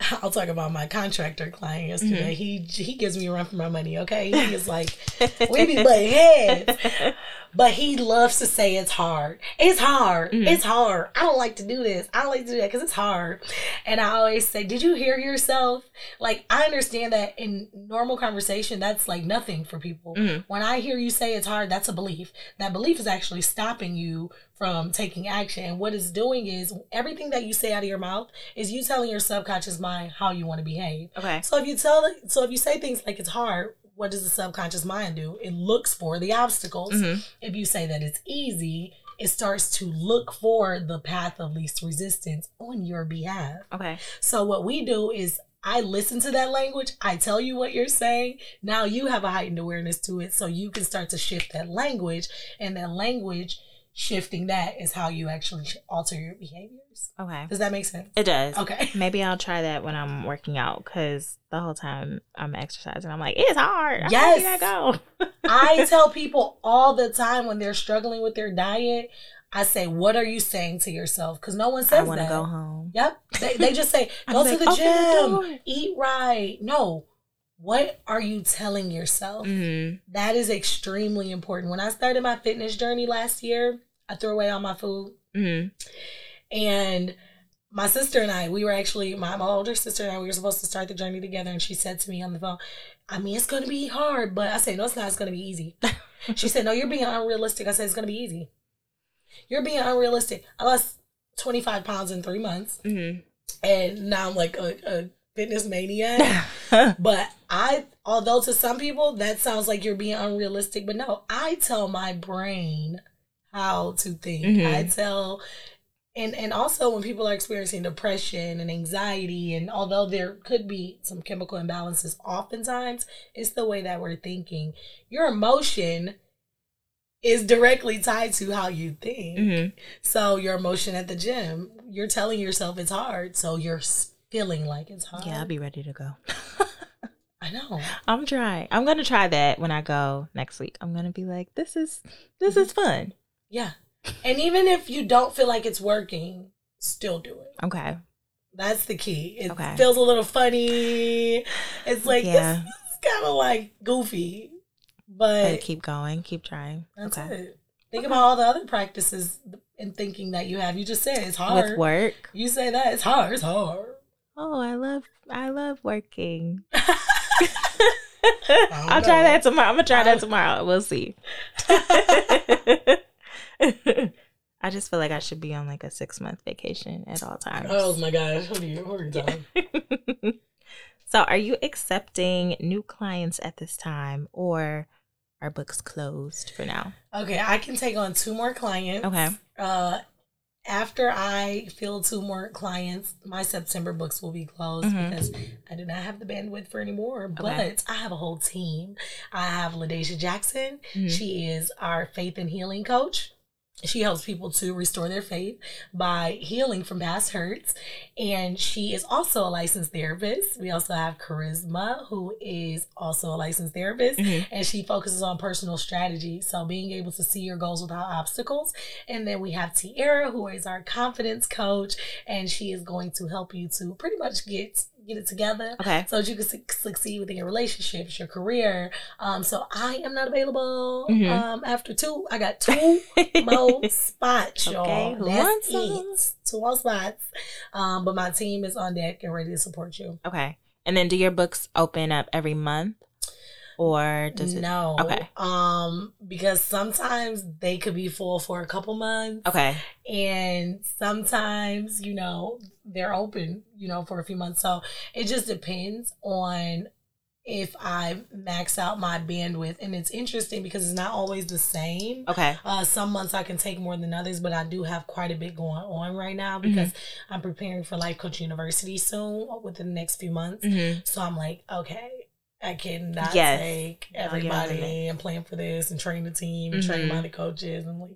*laughs* I'll talk about my contractor client yesterday. He he gives me a run for my money, okay? He is like, *laughs* we be butting heads. But he loves to say it's hard. It's hard. Mhm. It's hard. I don't like to do this. I don't like to do that because it's hard. And I always say, Did you hear yourself? Like, I understand that in normal conversation, that's like nothing for people. Mhm. When I hear you say it's hard, that's a belief. That belief is actually stopping you from taking action. And what it's doing is everything that you say out of your mouth is you telling your subconscious mind how you want to behave. Okay. So if you tell it, so if you say things like it's hard, what does the subconscious mind do? It looks for the obstacles. Mhm. If you say that it's easy, it starts to look for the path of least resistance on your behalf. Okay. So what we do is I listen to that language, I tell you what you're saying. Now you have a heightened awareness to it so you can start to shift that language and that language shifting that is how you actually alter your behaviors. Okay. Does that make sense? It does. Okay. *laughs* Maybe I'll try that when I'm working out because the whole time I'm exercising, I'm like, it's hard. Yes. I go? *laughs* I tell people all the time when they're struggling with their diet, I say, "What are you saying to yourself?" Because no one says I want to go home. Yep. They, they just say, *laughs* "Go to the the gym, door." eat right." No. What are you telling yourself? Mm-hmm. That is extremely important. When I started my fitness journey last year, I threw away all my food. Mm-hmm. And my sister and I, we were actually, my, my older sister and I, we were supposed to start the journey together. And she said to me on the phone, I mean, it's going to be hard, but I said, no, it's not. It's going to be easy. *laughs* she said, no, you're being unrealistic. I said, it's going to be easy. You're being unrealistic. I lost 25 pounds in three months. Mm-hmm. And now I'm like a, a fitness maniac. *laughs* But I, although to some people that sounds like you're being unrealistic, but no, I tell my brain how to think. Mhm. I tell, and and also when people are experiencing depression and anxiety, and although there could be some chemical imbalances, oftentimes it's the way that we're thinking. Your emotion is directly tied to how you think. mm-hmm. So your emotion at the gym, you're telling yourself it's hard, so you're feeling like it's hard. Yeah, I'll be ready to go. I know. *laughs* I'm trying. I'm gonna try that when I go next week. I'm gonna be like, this is this is mm-hmm. fun. Yeah. And even if you don't feel like it's working, still do it. Okay. That's the key. It Okay. feels a little funny. It's like Yeah. it's kind of like goofy, But keep going. Keep trying. that's okay. it. Think about all the other practices and thinking that you have. You just said it's hard. With work. You say that it's hard. It's hard. Oh, I love I love working. *laughs* I'll try that tomorrow. I'm gonna try that tomorrow. We'll see. *laughs* I just feel like I should be on like a six month vacation at all times. Oh my gosh, what are you? What are you *laughs* so, are you accepting new clients at this time, or are books closed for now? Okay, I can take on two more clients. Okay. Uh, after I fill two more clients, my September books will be closed Mhm. because I do not have the bandwidth for anymore. But Okay. I have a whole team. I have LaDacia Jackson. Mhm. She is our faith and healing coach. She helps people to restore their faith by healing from past hurts. And she is also a licensed therapist. We also have Charisma, who is also a licensed therapist Mhm. and she focuses on personal strategy. So being able to see your goals without obstacles. And then we have Tiara, who is our confidence coach, and she is going to help you to pretty much get get it together. Okay. So that you can su- succeed within your relationships, your career. Um, so I am not available. Mhm. Um, after two, I got two *laughs* more spots, y'all. Okay, who That's it. Two more spots. Um, but my team is on deck and ready to support you. Okay. And then do your books open up every month? Or does it no. Okay. Um, because sometimes they could be full for a couple months. Okay. And sometimes, you know, they're open, you know, for a few months. So it just depends on if I max out my bandwidth. And it's interesting because it's not always the same. Okay. Uh, some months I can take more than others, but I do have quite a bit going on right now Mm-hmm. because I'm preparing for Life Coach University soon within the next few months. hmm So I'm like, okay, I cannot Yes. take everybody it. and plan for this and train the team and train Mhm. my other coaches. I'm like.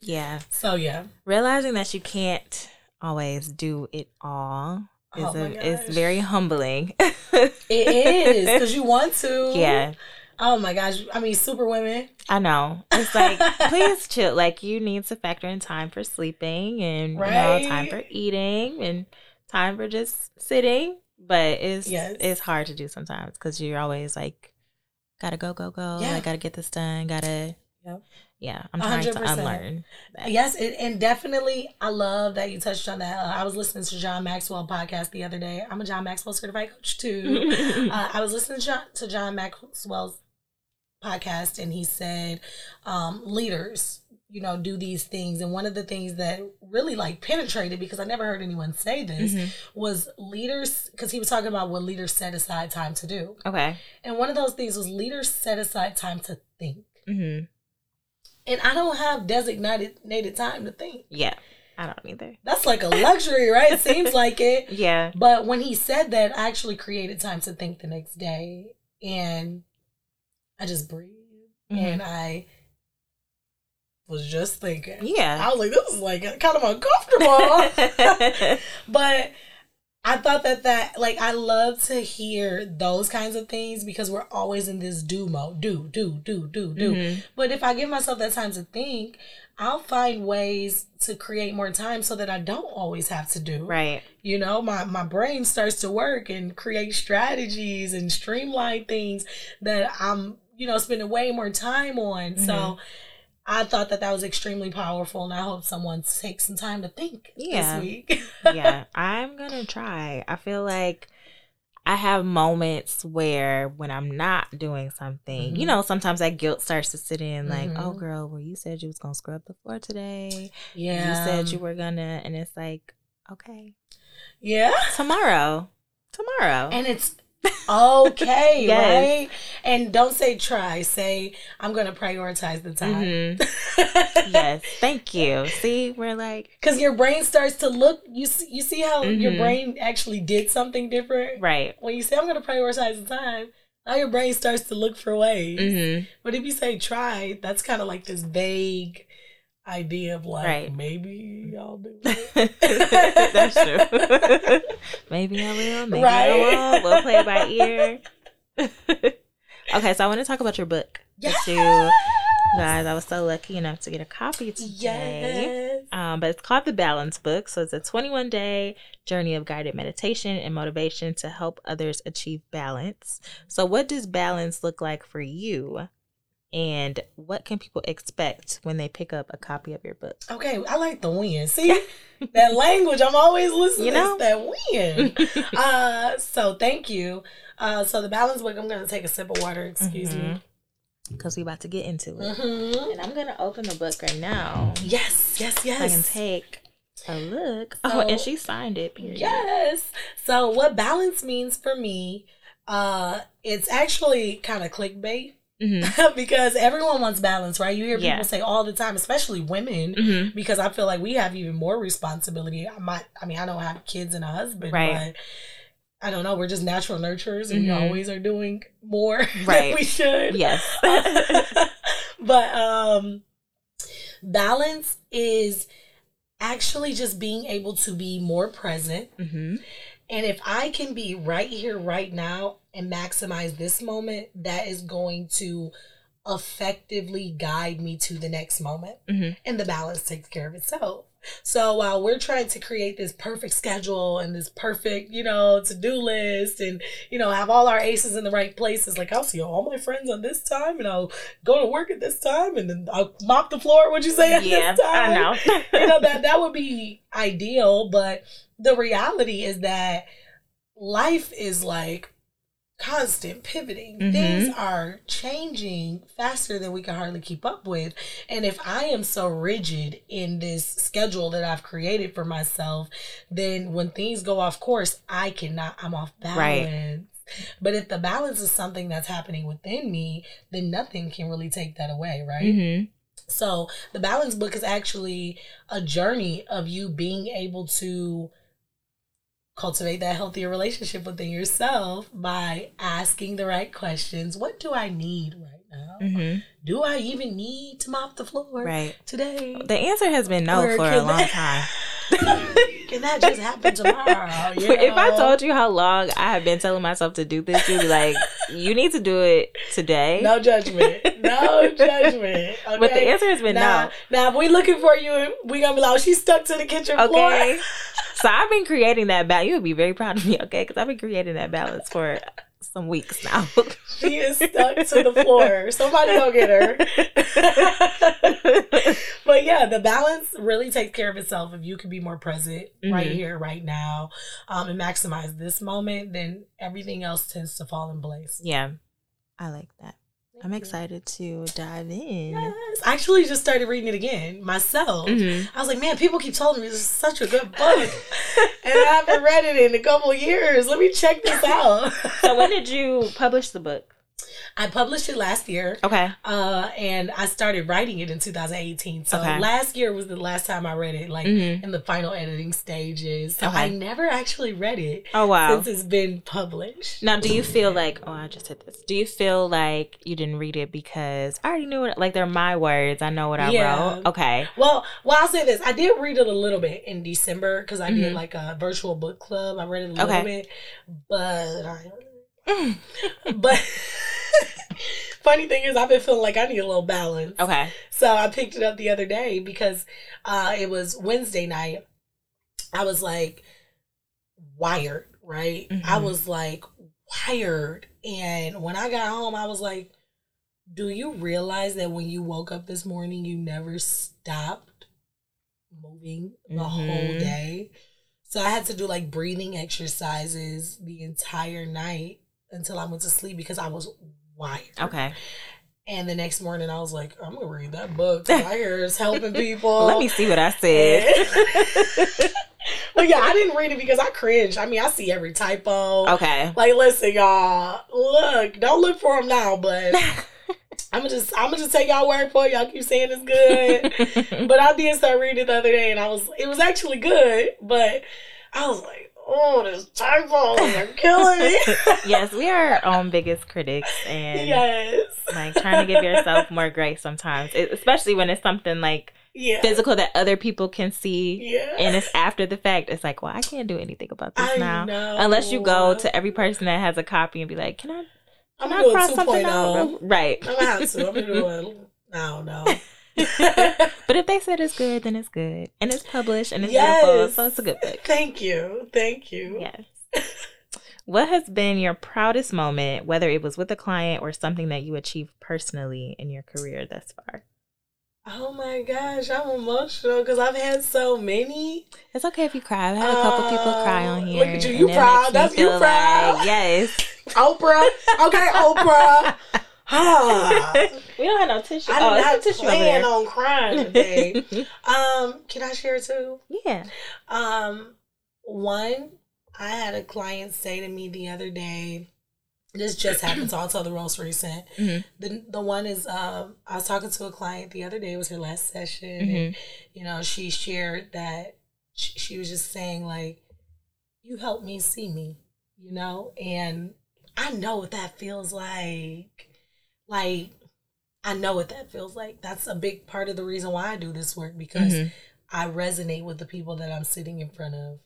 Yeah. so yeah. Realizing that you can't always do it all is Oh a, is very humbling. It is because you want to. yeah. Oh my gosh. I mean, super women. I know. It's like, *laughs* please chill. Like, you need to factor in time for sleeping and you know, time for eating and time for just sitting. But it's Yes. it's hard to do sometimes because you're always like, gotta go, go, go. Yeah. I gotta get this done. Gotta. Yep. Yeah, I'm trying to 100%. unlearn. That. Yes, and, and definitely, I love that you touched on that. Uh, I was listening to John Maxwell podcast the other day. I'm a John Maxwell certified coach too. *laughs* uh, I was listening to John, to John Maxwell's podcast, and he said, um, leaders, you know, do these things. And one of the things that really like penetrated because I never heard anyone say this Mhm. was leaders, because he was talking about what leaders set aside time to do. Okay. And one of those things was leaders set aside time to think. Mm-hmm. And I don't have designated time to think. Yeah. I don't either. That's like a luxury, right? it *laughs* seems like it. Yeah. But when he said that, I actually created time to think the next day. And I just breathed. Mm-hmm. And I was just thinking. Yeah. I was like, this is like kind of uncomfortable. *laughs* *laughs* but I thought that that like I love to hear those kinds of things because we're always in this do mode, do do do do do. Mm-hmm. But if I give myself that time to think, I'll find ways to create more time so that I don't always have to do. Right. You know, my my brain starts to work and create strategies and streamline things that I'm you know spending way more time on. Mm-hmm. So I thought that that was extremely powerful, and I hope someone takes some time to think yeah. this week. *laughs* yeah, *laughs* I'm gonna try. I feel like I have moments where when I'm not doing something, mm-hmm. you know, sometimes that guilt starts to sit in, like, oh, mm-hmm. oh, girl, well, you said you was gonna scrub the floor today. Yeah, you said you were gonna, and it's like, okay, yeah, tomorrow, tomorrow, and it's okay, *laughs* yes. right? And don't say try. Say I'm going to prioritize the time. Mm-hmm. *laughs* yes, thank you. See, we're like because your brain starts to look. You see, you see how mm-hmm. your brain actually did something different, right? When you say I'm going to prioritize the time. Now your brain starts to look for ways. Mm-hmm. But if you say try, that's kind of like this vague idea of like right. maybe I'll do *laughs* it. That's true. *laughs* maybe I will. Maybe right? I won't. We'll play it by ear. *laughs* okay, so I want to talk about your book. Yes. you guys, I was so lucky enough to get a copy today. Yes. Um, but it's called the Balance Book. So it's a 21 day journey of guided meditation and motivation to help others achieve balance. So, what does balance look like for you? And what can people expect when they pick up a copy of your book? Okay, I like the win. *laughs* See that language? I'm always listening. You know that win. *laughs* uh, so thank you. Uh, so the balance book. I'm gonna take a sip of water. Excuse mm-hmm. me. Because we about to get into it, mm-hmm. and I'm gonna open the book right now. Yes, yes, yes. I can take a look. So, oh, and she signed it. Period. Yes. So what balance means for me, uh, it's actually kind of clickbait Mm-hmm. *laughs* because everyone wants balance, right? You hear people yeah. say all the time, especially women, mm-hmm. because I feel like we have even more responsibility. I might, I mean, I don't have kids and a husband, right. but I don't know. We're just natural nurturers, and mm-hmm. we always are doing more *laughs* right. we should. Yes, *laughs* but um, balance is actually just being able to be more present. Mm-hmm. And if I can be right here, right now, and maximize this moment, that is going to effectively guide me to the next moment. Mm-hmm. And the balance takes care of itself. So while we're trying to create this perfect schedule and this perfect, you know, to do list and, you know, have all our aces in the right places, like I'll see all my friends on this time and I'll go to work at this time and then I'll mop the floor, would you say? At yeah, this time? I know. *laughs* you know, that, that would be ideal. But the reality is that life is like constant pivoting. Mm-hmm. Things are changing faster than we can hardly keep up with. And if I am so rigid in this schedule that I've created for myself, then when things go off course, I cannot, I'm off balance. Right. But if the balance is something that's happening within me, then nothing can really take that away, right? Mm-hmm. So the balance book is actually a journey of you being able to cultivate that healthier relationship within yourself by asking the right questions. What do I need right now? Mm-hmm. Do I even need to mop the floor right. today? The answer has been no or for a long time. *laughs* *laughs* can that just happen tomorrow? *laughs* You know? If I told you how long I have been telling myself to do this, you'd be like, *laughs* you need to do it today. No judgment. No judgment. Okay? But the answer has been now, no. Now, if we looking for you, we gonna be like, oh, she's stuck to the kitchen okay. floor. so I've been creating that balance. You would be very proud of me, okay? Because I've been creating that balance for some weeks now. *laughs* she is stuck to the floor. Somebody go get her. *laughs* but yeah, the balance really takes care of itself. If you can be more present mm-hmm. right here, right now, um, and maximize this moment, then everything else tends to fall in place. Yeah, I like that. I'm excited to dive in. Yes. I actually just started reading it again myself. Mm-hmm. I was like, man, people keep telling me this is such a good book. *laughs* and I haven't read it in a couple years. Let me check this out. so when did you publish the book? I published it last year. Okay. Uh, and I started writing it in 2018. So Okay. last year was the last time I read it, like Mhm. in the final editing stages. So Okay. I never actually read it Oh wow. since it's been published. Now, do you feel like, oh, I just hit this. Do you feel like you didn't read it because I already knew it? Like, they're my words. I know what I Yeah. wrote. Okay. Well, well, I'll say this: I did read it a little bit in December because I Mhm. did like a virtual book club. I read it a little Okay. bit, but I, *laughs* but *laughs* funny thing is, I've been feeling like I need a little balance. Okay. So I picked it up the other day because uh, it was Wednesday night. I was like wired, right? I Mhm. was like wired. And when I got home, I was like, do you realize that when you woke up this morning, you never stopped moving the whole Mhm. day? So I had to do like breathing exercises the entire night until I went to sleep because I was wired. Okay. And the next morning, I was like, I'm gonna read that book. *laughs* Wired's helping people. Let me see what I said. *laughs* But yeah, I didn't read it because I cringe. I mean, I see every typo. okay. Like, listen, y'all. Look, don't look for them now, but *laughs* I'm gonna just, I'm gonna just take y'all word for it. Y'all keep saying it's good, but I did start reading it the other day, and I was, it was actually good, but I was like, oh, this typos are killing me. *laughs* yes, we are our own biggest critics, and yes. like trying to give yourself *laughs* more grace sometimes, it, especially when it's something like Yeah. physical that other people can see. Yeah. And it's after the fact. It's like, well, I can't do anything about this I now. know. Unless you go to every person that has a copy and be like, "Can I, I'm can I gonna a cross something out?" Oh. Right. I'm gonna have to. I'm gonna do *laughs* a. I don't know. *laughs* but if they said it's good, then it's good, and it's published and it's Yes. beautiful, so it's a good book. Thank you. Thank you. Yes. *laughs* what has been your proudest moment, whether it was with a client or something that you achieved personally in your career thus far? Oh my gosh, I'm emotional because I've had so many. It's okay if you cry. I've had a couple people cry on Uh, here. look at you. You proud. That's- you proud. like- yes. *laughs* Oprah. Okay, Oprah. Ah, *laughs* we don't have no tissue. I oh, not tissue plan on crying today. *laughs* um, can I share too? yeah. Um, one, I had a client say to me the other day. This just happened, so I'll tell the most recent. *clears throat* Mhm. The the one is um, I was talking to a client the other day. It was her last session, and Mhm. you know she shared that she, she was just saying like, "You helped me see me," you know, and I know what that feels like. Like, I know what that feels like. That's a big part of the reason why I do this work because Mhm. I resonate with the people that I'm sitting in front of.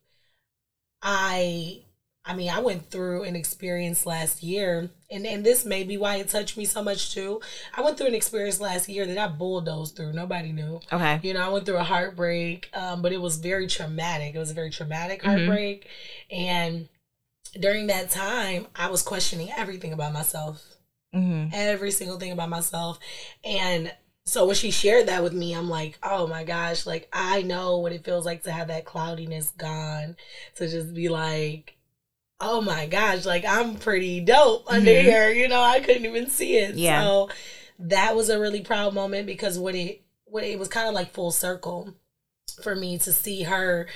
I I mean, I went through an experience last year, and, and this may be why it touched me so much too. I went through an experience last year that I bulldozed through. Nobody knew. Okay. You know, I went through a heartbreak, um, but it was very traumatic. It was a very traumatic Mhm. heartbreak. And during that time, I was questioning everything about myself hmm every single thing about myself. And so when she shared that with me, I'm like, oh my gosh, like I know what it feels like to have that cloudiness gone, to just be like, oh my gosh, like I'm pretty dope under Mhm. here. You know, I couldn't even see it. Yeah. So that was a really proud moment because what it what it was kind of like full circle for me to see her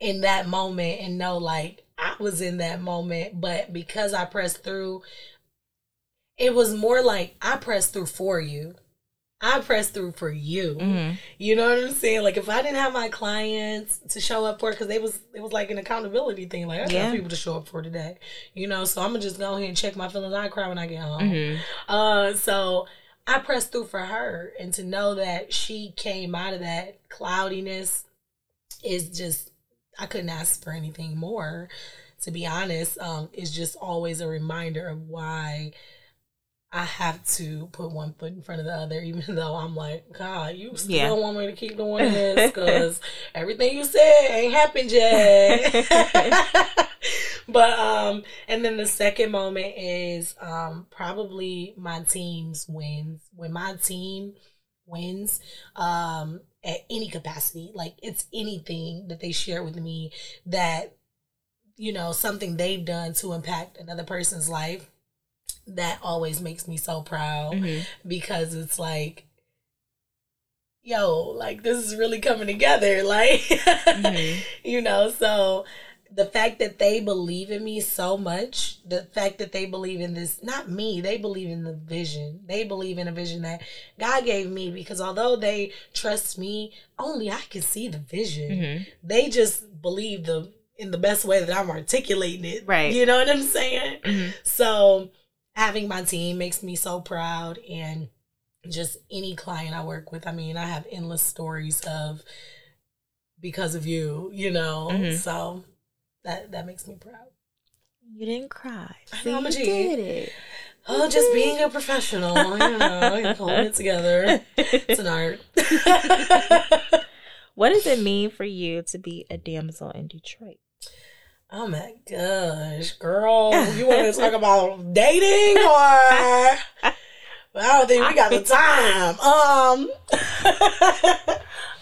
in that moment and know like I was in that moment, but because I pressed through, it was more like I pressed through for you. I pressed through for you. hmm You know what I'm saying? Like if I didn't have my clients to show up for, because it was it was like an accountability thing. Like I Yeah. got people to show up for today. You know, so I'm gonna just go ahead and check my feelings. I cry when I get home. hmm Uh, so I pressed through for her, and to know that she came out of that cloudiness is just I couldn't ask for anything more. To be honest, um, it's just always a reminder of why I have to put one foot in front of the other, *laughs* even though I'm like, God, you still Yeah. want me to keep doing *laughs* this because everything you said ain't happened yet. *laughs* but um, and then the second moment is um probably my team's wins. When my team wins, um, at any capacity, like it's anything that they share with me that you know something they've done to impact another person's life that always makes me so proud hmm because it's like yo like this is really coming together *laughs* like Mhm. you know so the fact that they believe in me so much, the fact that they believe in this, not me, they believe in the vision. They believe in a vision that God gave me because although they trust me, only I can see the vision. Mm-hmm. They just believe the in the best way that I'm articulating it. Right. You know what I'm saying? Mm-hmm. So having my team makes me so proud and just any client I work with. I mean, I have endless stories of because of you, you know. Mhm. So that that makes me proud. You didn't cry. I know, I'm a you did it. Oh, just being a professional, you know, holding it together. It's an art. *laughs* what does it mean for you to be a damsel in Detroit? Oh my gosh, girl, you want to talk *laughs* about dating or? I don't think we got the time. Um.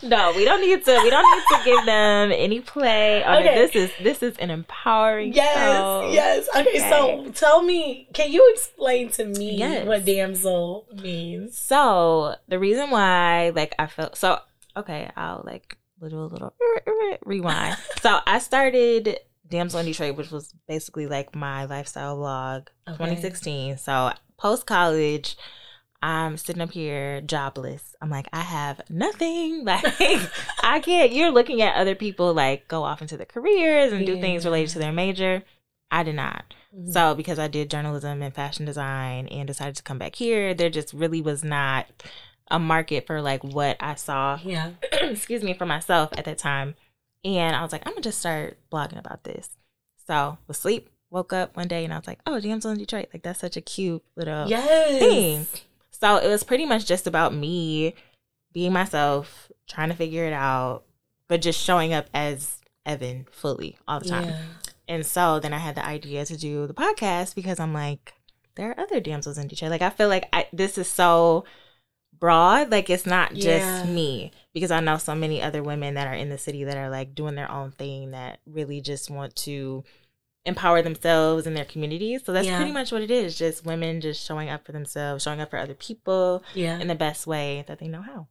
No, we don't need to. We don't need to give them any play. Okay. This is this is an empowering Yes, show. yes. Okay, so tell me, can you explain to me Yes. what damsel means? So the reason why, like, I felt so okay. I'll like little little *laughs* rewind. so I started Damsel in Detroit, which was basically like my lifestyle blog, Okay. 2016. So post college. I'm sitting up here jobless. I'm like, I have nothing. *laughs* Like, *laughs* I can't. You're looking at other people like go off into their careers and do things related to their major. I did not. Mhm. So because I did journalism and fashion design and decided to come back here, there just really was not a market for like what I saw, yeah, *clears throat* excuse me, for myself at that time. And I was like, I'm gonna just start blogging about this. So was sleep, woke up one day and I was like, oh, Damsel in Detroit. Like that's such a cute little yes. thing. So it was pretty much just about me being myself, trying to figure it out, but just showing up as Evan fully all the time. Yeah. And so then I had the idea to do the podcast because I'm like, there are other damsels in Detroit. Like I feel like I, this is so broad. Like it's not just Yeah. me because I know so many other women that are in the city that are like doing their own thing that really just want to empower themselves and their communities. So that's Yeah. pretty much what it is. Just women just showing up for themselves, showing up for other people Yeah. in the best way that they know how.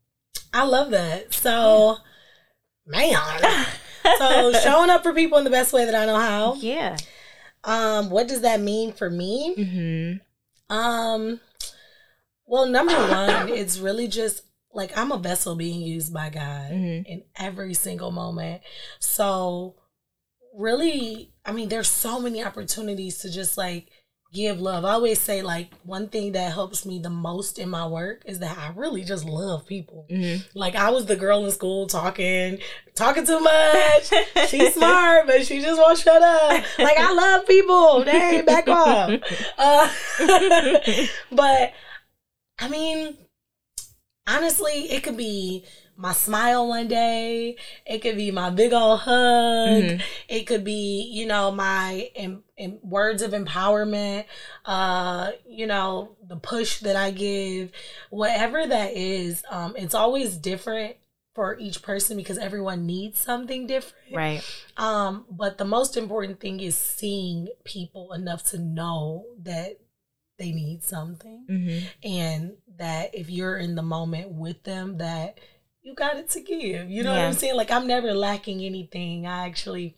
I love that. So, man. *laughs* So showing up for people in the best way that I know how. yeah. Um, what does that mean for me? Mm-hmm. Um, well, number one, it's really just like I'm a vessel being used by God Mhm. in every single moment. So, really, I mean, there's so many opportunities to just like give love. I always say, like, one thing that helps me the most in my work is that I really just love people. Mm-hmm. Like, I was the girl in school talking, talking too much. She's *laughs* smart, but she just won't shut up. Like, I love people. Dang, back off. *laughs* Uh, *laughs* but I mean, honestly, it could be my smile one day. It could be my big old hug. Mhm. It could be, you know, my em- em- words of empowerment. Uh, you know, the push that I give. Whatever that is, um, it's always different for each person because everyone needs something different. Right. Um, but the most important thing is seeing people enough to know that they need something Mm-hmm. and that if you're in the moment with them that you got it to give. You know what I'm saying? Like I'm never lacking anything. I actually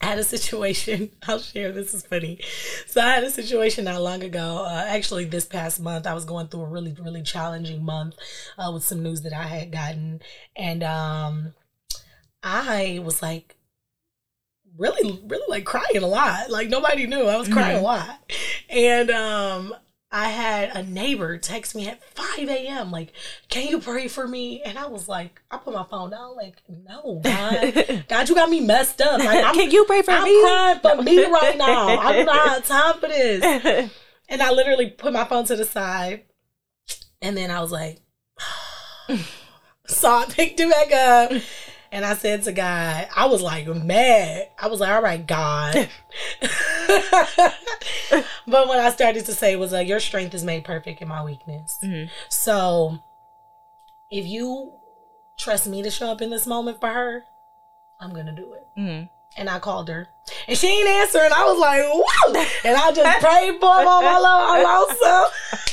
had a situation. *laughs* I'll share. This is funny. So I had a situation not long ago. Uh, actually, this past month, I was going through a really, really challenging month uh, with some news that I had gotten, and um, I was like, really, really like crying a lot. Like nobody knew I was crying a lot, and um. I had a neighbor text me at 5 a.m. like, "Can you pray for me?" And I was like, I put my phone down, like, "No, God, *laughs* God, you got me messed up. Like, I'm, Can you pray for I'm me? crying for me right now. I do not have time for this. *laughs* And I literally put my phone to the side, and then I was like, *sighs* so I picked it back up, and I said to God, I was like mad. I was like, all right, God. *laughs* but what I started to say was like, your strength is made perfect in my weakness. Mhm. So if you trust me to show up in this moment for her, I'm gonna do it. Mhm. And I called her. And she ain't answering. I was like, whoa! And I just *laughs* prayed for my low, on lonesome.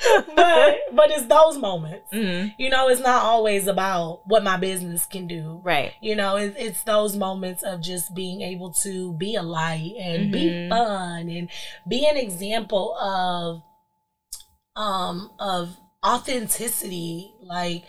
*laughs* but but it's those moments. hmm You know, it's not always about what my business can do. Right. You know, it's, it's those moments of just being able to be a light and be Mhm. fun and be an example of um of authenticity. Like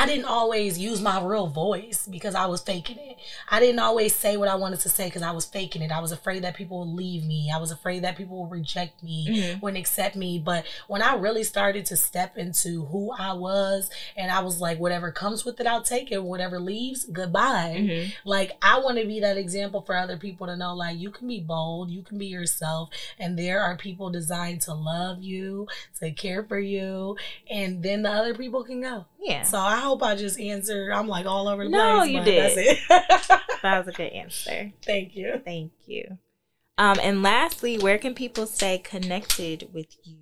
I didn't always use my real voice because I was faking it. I didn't always say what I wanted to say because I was faking it. I was afraid that people would leave me. I was afraid that people would reject me Mhm. wouldn't accept me. But when I really started to step into who I was, and I was like, whatever comes with it, I'll take it. Whatever leaves, goodbye. Mhm. Like, I want to be that example for other people to know, like, you can be bold, you can be yourself, and there are people designed to love you, to care for you, and then the other people can go. Yeah. So I hope I just answered. I'm like all over the No, place. you did. That's it. *laughs* that was a good answer. Thank you. Thank you. Um, and lastly, where can people stay connected with you?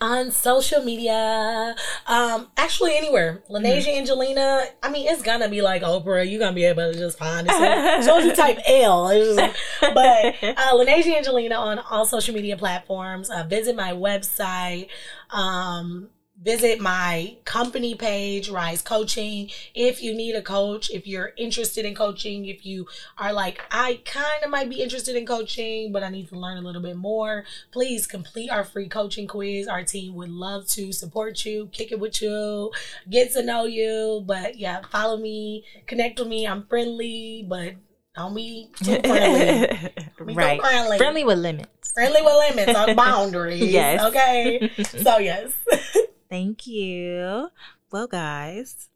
on social media. Um, actually anywhere. Lanesia Angelina. I mean, it's gonna be like Oprah. You're gonna be able to just find it. So, *laughs* so you type L, just, but *laughs* uh, Lanesia Angelina on all social media platforms. Uh, visit my website. Um, visit my company page, Rise Coaching. If you need a coach, if you're interested in coaching, if you are like, I kind of might be interested in coaching, but I need to learn a little bit more, please complete our free coaching quiz. Our team would love to support you, kick it with you, get to know you. But yeah, follow me, connect with me. I'm friendly, but don't be too *laughs* friendly. Be right. friendly. Friendly with limits. Friendly with limits on *laughs* boundaries. Yes. Okay. So yes. *laughs* Thank you. Well, guys,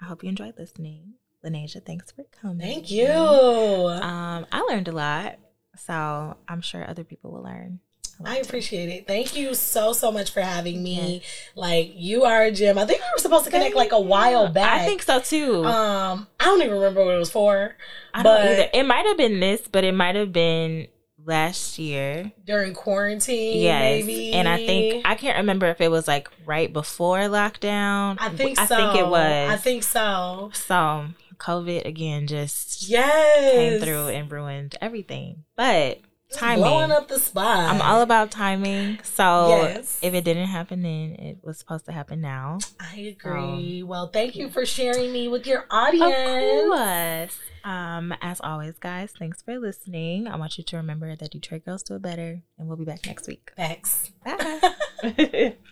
I hope you enjoyed listening. Lanesia, thanks for coming. Thank you. Um, I learned a lot, so I'm sure other people will learn. I appreciate it. Thank you so so much for having me. Like you are a gem. I think we were supposed to connect like a while back. I think so too. Um, I don't even remember what it was for I don't but- either. It might have been this, but it might have been last year. during quarantine. Yes, maybe. and I think I can't remember if it was like right before lockdown. I think I so. think it was. I think so. so. COVID again just Yes. came through and ruined everything. But timing. Blowing up the spot. I'm all about timing. So Yes. if it didn't happen then, it was supposed to happen now. I agree. well, thank you for sharing me with your audience. Of course. Um, as always, guys, thanks for listening. I want you to remember that Detroit girls do it better, and we'll be back next week. Thanks. Bye. *laughs*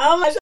Oh my